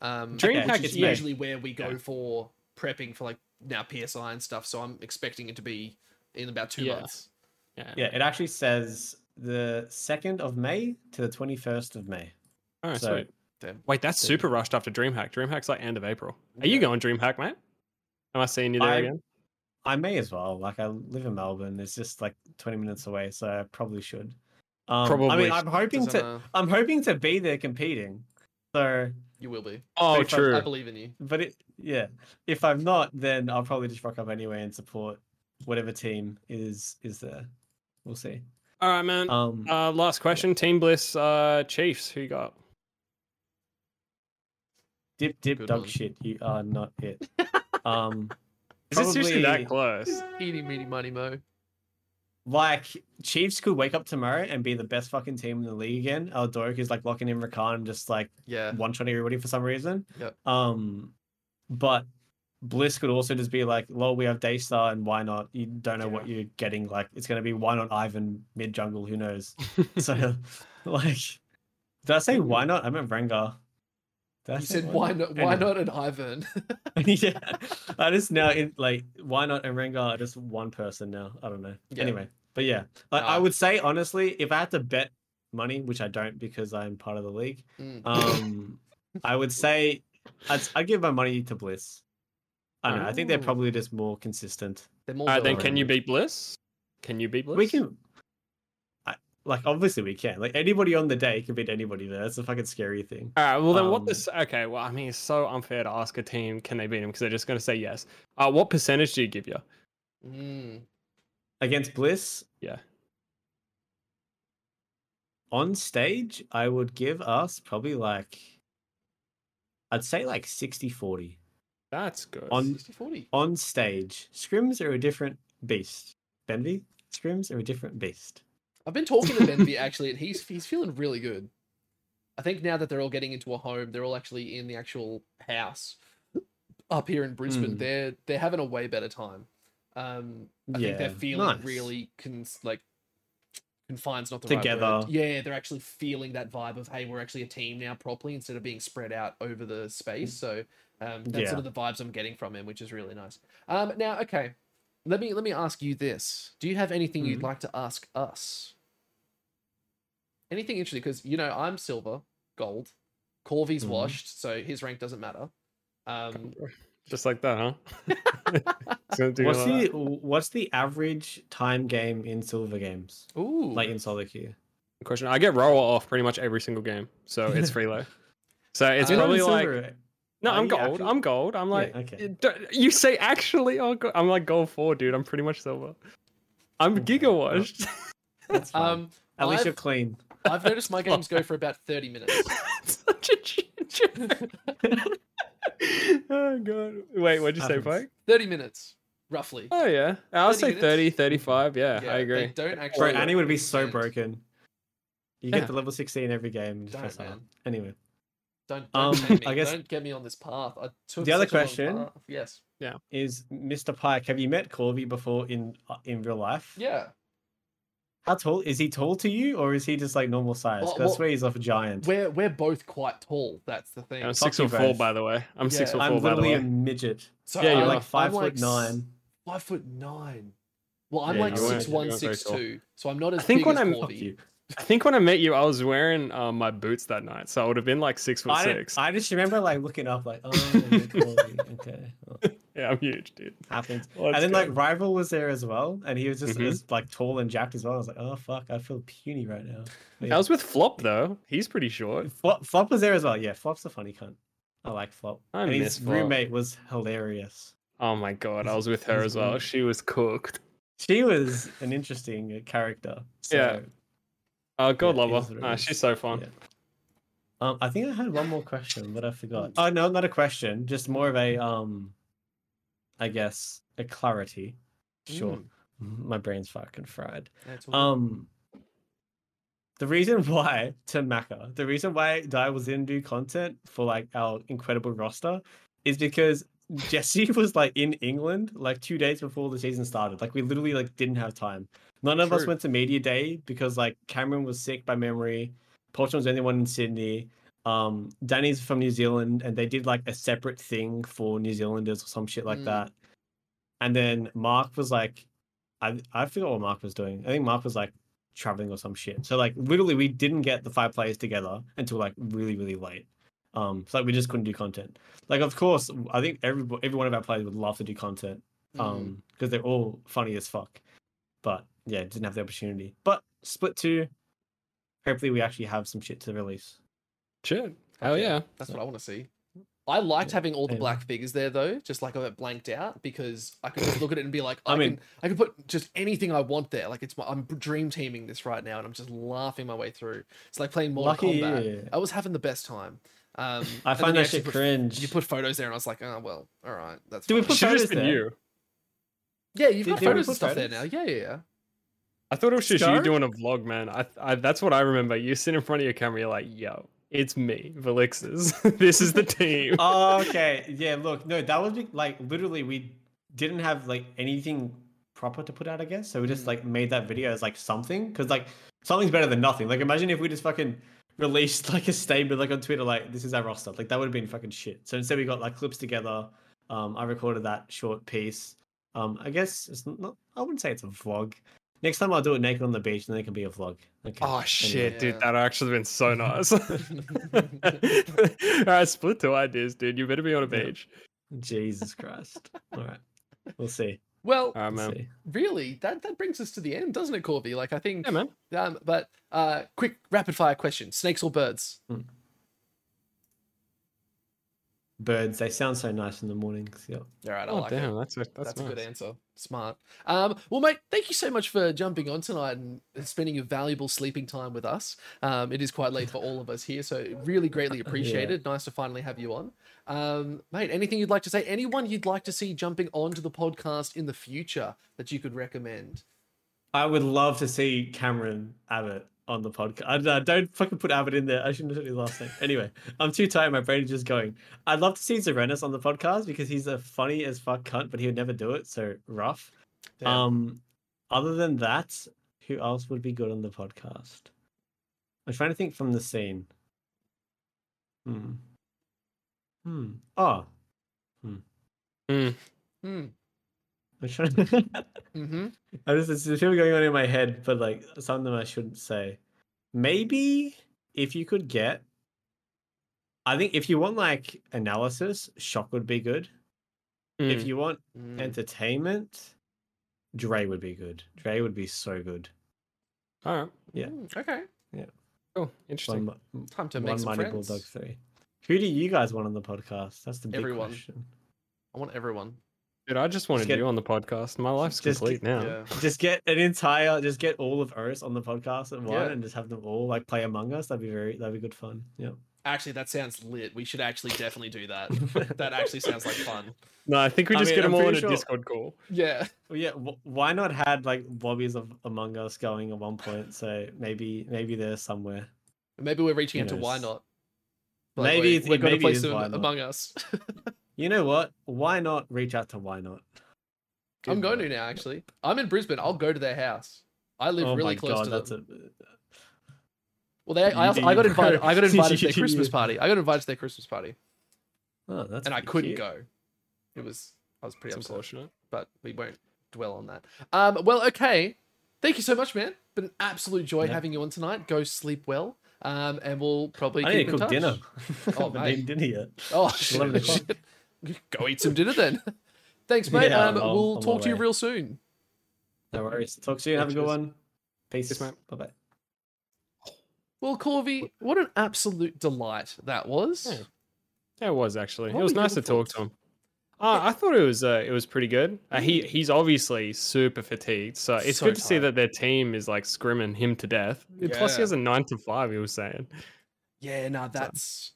Um, DreamHack is is May. usually where we go Yeah. for prepping for like now PSI and stuff. So I'm expecting it to be in about two Yeah. months. yeah. Yeah, it actually says the second of May to the twenty first of May. Oh, so sweet. Damn. Wait, that's so- super rushed after DreamHack. DreamHack's like end of April. Are you going DreamHack, mate? Am I seeing you there I- again? I may as well. Like I live in Melbourne. It's just like twenty minutes away, so I probably should. Um, I mean, I'm hoping to. uh, I'm hoping to be there competing. So, you will be. Oh, if I- true. I believe in you. but it, yeah. If I'm not, then I'll probably just rock up anyway and support whatever team is is there. We'll see. All right, man. Um, Uh, last question. Team Bliss, uh, Chiefs. Who you got? dip, dip, good dog one. shit. You are not it. Um, Is this usually that close? Eaty meaty money mo. like Chiefs could wake up tomorrow and be the best fucking team in the league again. Eldoric is like locking in Rakan and just like Yeah. one shot everybody for some reason. Yep. Um, but Bliss could also just be like, "Lol, we have Daystar, and why not? You don't know what you're getting. Like, it's gonna be why not Ivern mid jungle? Who knows? so, like, did I say why not? I meant Rengar. Did I You said why not? Why not an Ivern? yeah, I just now in like why not and Rengar are just one person now. I don't know. Yeah. Anyway, but yeah, like I Uh, would say honestly, if I had to bet money, which I don't because I'm part of the league, Mm. um, I would say I'd, I'd give my money to Bliss. I don't know. I think they're Oh. probably just more consistent. They're more. All right, then can you beat Bliss? Can you beat Bliss? We can. I, like obviously we can. Like anybody on the day can beat anybody there. That's a fucking scary thing. All right. Well, then what Um, this? Okay. Well, I mean, it's so unfair to ask a team can they beat him because they're just going to say yes. Uh, what percentage do you give you? Mm. Against Bliss, Yeah. on stage, I would give us probably like I'd say like 60 40. That's good. On 60 40. on stage, scrims are a different beast. Benvy, scrims are a different beast. I've been talking to Benvy actually, and he's he's feeling really good. I think now that they're all getting into a home, they're all actually in the actual house up here in Brisbane. Mm. They're they're having a way better time. Um, I think they're feeling nice. really cons- like confine's not the right Together. word. Yeah, they're actually feeling that vibe of hey, we're actually a team now properly instead of being spread out over the space. So um, that's Yeah. sort of the vibes I'm getting from him, which is really nice. Um, now, okay, let me let me ask you this: Do you have anything you'd Mhm. like to ask us? Anything interesting? Because you know I'm silver, gold. Corvy's Mhm. washed, so his rank doesn't matter. Um, Just like that, huh? It's gonna What's all that. the what's the average time game in silver games? ooh, Like in solo queue? question? I get roll off pretty much every single game, so it's free low. So it's Uh, probably like silver, no, Are I'm gold. actually- I'm gold. I'm Yeah, like okay. "You say actually. Oh, go-" I'm like gold four, dude. I'm pretty much silver. I'm Okay, giga washed. That's fine. um, At least I've- you're clean. I've noticed my games go for about thirty minutes. Such a ginger. oh god. Wait, what'd you say, Happens. Pike? Thirty minutes, roughly. Oh yeah. I'll 30 say minutes? 30, 35. Yeah, I They agree. don't actually. Bro, Annie would be so understand. broken. You Yeah. get to level 16 every game and just Don't, man. on. Anyway. Don't, Um, don't shame me. I guess- don't get me on this path. I took The other such a long question- Yes. Yeah. Is Mr. Pike, have you met Corvy before in uh, in real life? Yeah. How tall is he tall to you or is he just like normal size? Well, 'Cause I well, swear he's off a giant. We're we're both quite tall. That's the thing. I'm Fuck six you foot four, both. by the way. I'm six Yeah. four. I'm four, by the literally way. a midget. So Yeah, I'm you're like I'm five like foot nine. Five foot nine. Well, I'm Yeah, like you weren't- six you one, weren't very six tall. two. So I'm not as think big when as I'm- Corvy. you. I think when I met you, I was wearing um, my boots that night, so I would have been like six foot I, six. I just remember like looking up like, oh, you're Corvy. okay. Yeah, I'm huge, dude. happens. Let's and then go. like Rival was there as well, and he was just Mhm. as like tall and jacked as well. I was like, oh fuck, I feel puny right now. But I was with Flop though. He's pretty short. Flop, Flop was there as well. Yeah, Flop's a funny cunt. I like Flop. I and miss his Flop. roommate was hilarious. Oh my god, I was with her as well. She was cooked. She was an interesting character. So, Yeah. Oh god, Yeah, love her. Nah, she's so fun. Yeah. Um, I think I had one more question, but I forgot. Oh no, not a question. Just more of a um, I guess a clarity. Sure, Mm, my brain's fucking fried. yeah, it's all good. Um, the reason why to Maka, the reason why Dai was in do content for like our incredible roster is because Jesse was like in England like two days before the season started. Like we literally like didn't have time. None of us went to media day because like Cameron was sick by memory. Portion was the only one in Sydney. Um, Danny's from New Zealand, and they did like a separate thing for New Zealanders or some shit like Mm. that. And then Mark was like, I I forgot what Mark was doing. I think Mark was like traveling or some shit. So like literally, we didn't get the five players together until like really really late. Um, so like we just couldn't do content. Like of course, I think every every one of our players would love to do content. Mm. Um, because they're all funny as fuck. But yeah, didn't have the opportunity. But split two. Hopefully, we actually have some shit to release. Shit. Fuck Hell yeah. That's what I want to see. I liked Yeah, having all the anyway. black figures there though, just like I blanked out because I could just look at it and be like, I, I mean- can I can put just anything I want there. Like it's my, I'm dream teaming this right now, and I'm just laughing my way through. It's like playing Mortal Lucky Kombat. you. I was having the best time. Um, I and find that shit put- cringe. You put photos there, and I was like, oh well, all right, that's. Do we put photos just there? you. Yeah, you've Did- got did photos put and stuff there now. Yeah, yeah, yeah. I thought it was just Scar? you doing a vlog, man. I, I that's what I remember. You sit in front of your camera, you're like, yo, it's me, Valixas. this is the team. oh, okay. Yeah, look, no, that was be- like literally we didn't have like anything proper to put out, I guess. So we just Mm. like made that video as like something because like something's better than nothing. Like imagine if we just fucking released like a statement like on Twitter, like this is our roster. Like that would have been fucking shit. So instead we got like clips together. Um, I recorded that short piece. Um, I guess it's not. I wouldn't say it's a vlog. Next time I'll do it naked on the beach, and then it can be a vlog. Okay. Oh anyway. shit, dude, that actually been so nice. All right, split two ideas, dude. You better be on a Yeah. beach. Jesus Christ. All right, we'll see. Well, All right, We'll man. see. really, that that brings us to the end, doesn't it, Corvy? Like I think. Yeah, man. Um, but uh, quick rapid fire question: snakes or birds? Birds. They sound so nice in the mornings. Yeah. All right, I Oh like damn, it. that's a, that's, That's, a good answer. Smart. Um, well, mate, thank you so much for jumping on tonight and spending your valuable sleeping time with us. Um, it is quite late for all of us here, so really greatly appreciated. Nice to finally have you on. Um, mate, anything you'd like to say? Anyone you'd like to see jumping onto the podcast in the future that you could recommend? I would love to see Cameron Abbott on the podcast. I, uh, don't fucking put Abbott in there. I shouldn't have said his last name. Anyway, I'm too tired. My brain is just going. I'd love to see Zerenis on the podcast because he's a funny as fuck cunt, but he would never do it. So rough. Damn. Um, other than that, who else would be good on the podcast? I'm trying to think from the scene. Hmm. Hmm. Oh, Hmm. Hmm. I'm trying. Mm-hmm. I just there's people going on in my head, but like some of them I shouldn't say. Maybe if you could get, I think if you want like analysis, shock would be good. If Mm. you want Mm. entertainment, Dre would be good. Dre would be so good. All right, yeah. Mm, Okay. cool, interesting. One, Time to make some Mighty friends. Bulldog three. Who do you guys want on the podcast? That's the big Everyone. question. I want everyone. Dude, I just wanted get- you on the podcast. My life's just complete get- now. Yeah. Just get an entire, just get all of Oris on the podcast at one, Yeah. and just have them all like play Among Us. That'd be very, that'd be good fun. Yeah. Actually, that sounds lit. We should actually definitely do that. that actually sounds like fun. No, I think we I just mean, get them I'm all in pretty a Discord call. Yeah. Well, yeah. wh- Why not had like lobbies of Among Us going at one point? So maybe maybe they're somewhere. Maybe we're reaching Who into why knows? not. Maybe we're, it's- we're gonna play some Among Us. You know what? Why not reach out to Why Not? I'm going one. to now. Actually, I'm in Brisbane. I'll go to their house. I live oh really my close god, to that's them. a. Well, they, I, also, I got invited. I got invited to their Christmas party. I got invited to their Christmas party, Oh, that's and I couldn't cute. go. It was I was pretty It's upset, unfortunate. but we won't dwell on that. Um, well, okay. Thank you so much, man. Been an absolute joy Yeah. having you on tonight. Go sleep well. Um, and we'll probably I keep need to in cook touch. dinner. Oh, I haven't eaten dinner yet. Oh, It's 11 shit. O'clock. Go eat some dinner then. Thanks, mate. Yeah, um, I'll- we'll on my talk to you way. real soon. No worries. Talk soon. Have a good one. Peace. Cheers, mate. Bye bye. Well, Corvy, what an absolute delight that was. Yeah. Yeah, it was actually. What it was nice to talk to him. Uh, I thought it was uh, it was pretty good. Uh, he he's obviously super fatigued, so it's So good to see that their team is like scrimming him to death. Plus, he has a nine to five. He was saying. Yeah, no, that's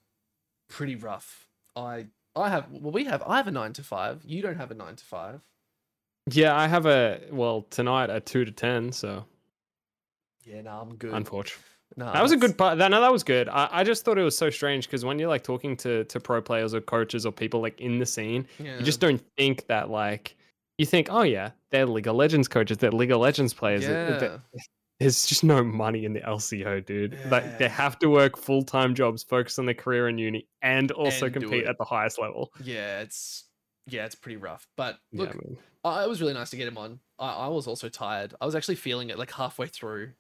pretty rough. I I have well, we have I have a nine to five. You don't have a nine to five. Yeah, I have a well tonight a two to ten. So Yeah, no, I'm good. unfortunate. No, That was a good part. That no, that was good. I, I just thought it was so strange because when you're like talking to to pro players or coaches or people like in the scene, Yeah. you just don't think that like you think, oh yeah, they're League of Legends coaches, they're League of Legends players. Yeah. There's just no money in the LCO, dude. Like they have to work full time jobs, focus on their career in uni, and also And compete at the highest level. yeah, it's yeah, it's pretty rough. But look, man. I, it was really nice to get him on. I, I was also tired. I was actually feeling it like halfway through.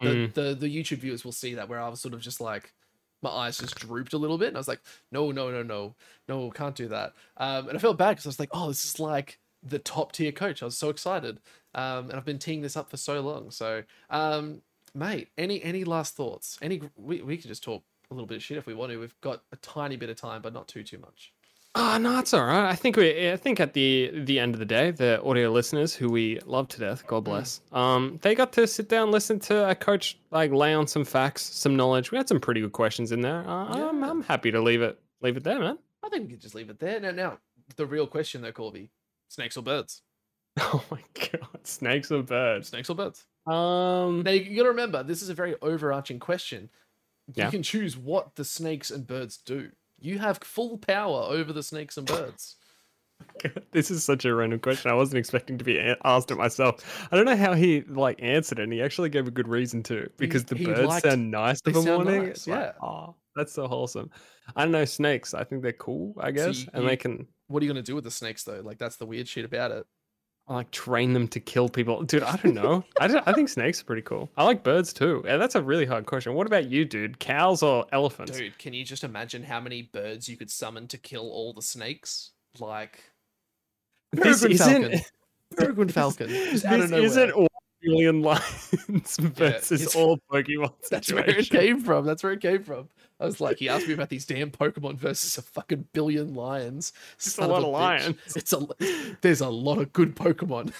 The, Mm. the the YouTube viewers will see that where I was sort of just like my eyes just drooped a little bit, and I was like, no, no, no, no, no, can't do that. Um, and I felt bad because I was like, oh, this is like the top tier coach. I was so excited, um, and I've been teeing this up for so long. So, um, mate, any any last thoughts? Any we we could just talk a little bit of shit if we want to. We've got a tiny bit of time, but not too too much. Ah, no, it's all right. I think we, I think at the the end of the day, the audio listeners who we love to death, God bless, um, they got to sit down, listen to a coach like lay on some facts, some knowledge. We had some pretty good questions in there. Uh, I'm, I'm happy to leave it leave it there, man. I think we could just leave it there. Now, now the real question though, Corvy, snakes or birds? Oh my god, snakes or birds? Snakes or birds? Um, Now you got to remember, this is a very overarching question. You Yeah. can choose what the snakes and birds do. You have full power over the snakes and birds. this is such a random question. I wasn't expecting to be a- asked it myself. I don't know how he like answered it. and He actually gave a good reason to because the he birds liked- sound nice of a morning. nice, It's like, yeah. oh, that's so wholesome. I don't know snakes. I think they're cool. I guess, you- and you- they can What are you to do with the snakes though? Like that's the weird shit about it. Like train them to kill people. Dude, I don't know. I, don't, I think snakes are pretty cool. I like birds too. And that's a really hard question. What about you, dude? Cows or elephants? Dude, can you just imagine how many birds you could summon to kill all the snakes? Like This Peregrine isn't- falcon. Peregrine falcon. Just This out of nowhere. isn't what billion lions versus it's- all Pokemon That's where it came from. That's where it came from. I was like, he asked me about these damn Pokemon versus a fucking billion lions. It's a lot of bitch. lions. It's a there's a lot of good Pokemon.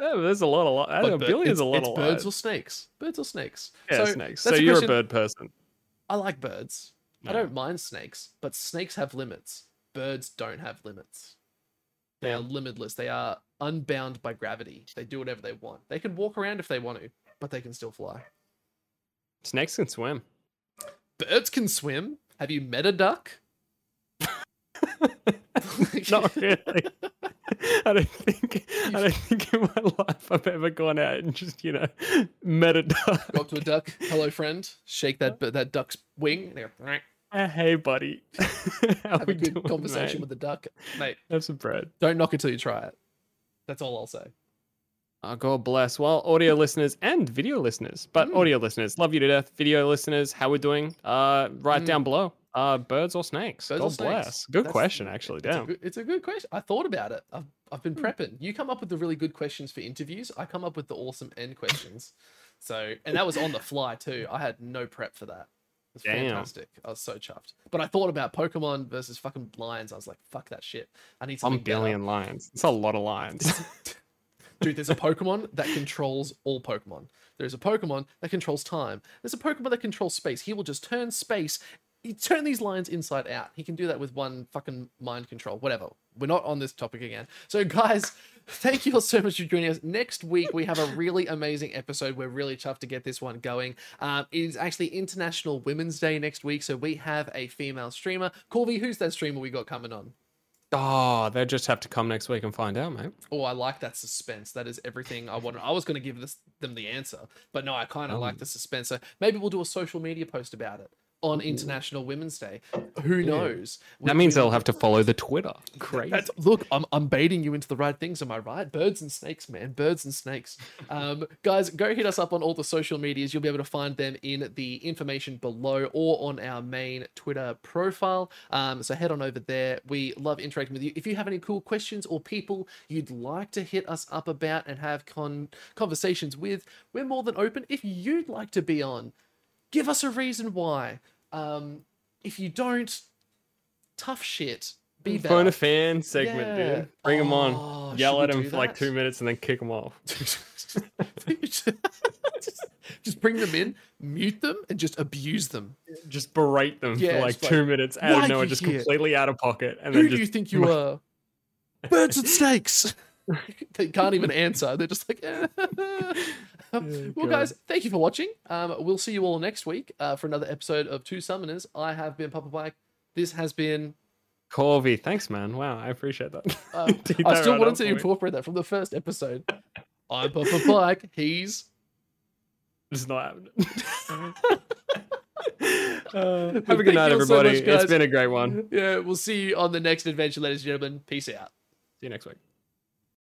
Yeah, there's a lot of li- a billion's it's, a lot it's of birds lions. or snakes. Birds or snakes. Yeah, so snakes. So a you're question- a bird person. I like birds. I don't mind snakes, but snakes have limits. Birds don't have limits. They Yeah. are limitless. They are unbound by gravity. They do whatever they want. They can walk around if they want to, but they can still fly. Snakes can swim. Birds can swim. Have you met a duck? Not really. I don't think I don't think in my life I've ever gone out and just you know met a duck. Go up to a duck. Hello, friend. Shake that that duck's wing. and they go, Uh, hey, buddy. How Have a good doing, conversation with the duck, mate. Have some bread. Don't knock it till you try it. That's all I'll say. Oh, God bless. Well, audio listeners and video listeners, but Mm. audio listeners, love you to death. Video listeners, how we're doing? Uh, right Mm. down below. Uh, birds or snakes? Birds God or snakes? bless. Good That's- question, actually. It's a, Damn. good, it's a good question. I thought about it. I've, I've been Hmm. prepping. You come up with the really good questions for interviews. I come up with the awesome end questions. So, and that was on the fly too. I had no prep for that. It was Damn. fantastic. I was so chuffed. But I thought about Pokemon versus fucking lions. I was like, fuck that shit. I need One something better. billion lions. It's a lot of lions. Dude, there's a Pokemon that controls all Pokemon. There's a Pokemon that controls time. There's a Pokemon that controls space. He will just turn space, he turn these lines inside out. He can do that with one fucking mind control. Whatever. We're not on this topic again. So, guys, thank you all so much for joining us. Next week we have a really amazing episode. We're really chuffed to get this one going. Um, it is actually International Women's Day next week, so we have a female streamer. Corvy, who's that streamer we got coming on? Oh, they just have to come next week and find out, mate. Oh, I like that suspense. That is everything I wanted. I was going to give this, them the answer, but no, I kind of Oh. like the suspense. So maybe we'll do a social media post about it on International Women's Day. Who knows? That We- means they'll have to follow the Twitter. Crazy. That's, look, I'm, I'm baiting you into the right things, am I right? Birds and snakes, man. Birds and snakes. Um, guys, go hit us up on all the social medias. You'll be able to find them in the information below or on our main Twitter profile. Um, so head on over there. We love interacting with you. If you have any cool questions or people you'd like to hit us up about and have con- conversations with, we're more than open. If you'd like to be on, give us a reason why. Um, if you don't, tough shit. Be better. Phone a fan segment, Yeah. dude. Bring them Oh, on. Yell at them for like two minutes and then kick them off. just, just bring them in, mute them, and just abuse them. Just berate them Yeah, for like just like, two minutes out "Why of nowhere, just here? completely out of pocket, and Who then do you think you are? Birds and snakes. they can't even answer. They're just like, eh. Well, God. guys, thank you for watching. Um, we'll see you all next week uh, for another episode of Two Summoners. I have been Papa Pike. This has been. Corvy. Thanks, man. Wow, I appreciate that. Did I still right wanted to for me. incorporate that from the first episode. I'm Papa Pike. He's. It's not happening. Uh, have a good night, all so everybody. much, it's been a great one. Yeah, we'll see you on the next adventure, ladies and gentlemen. Peace out. See you next week.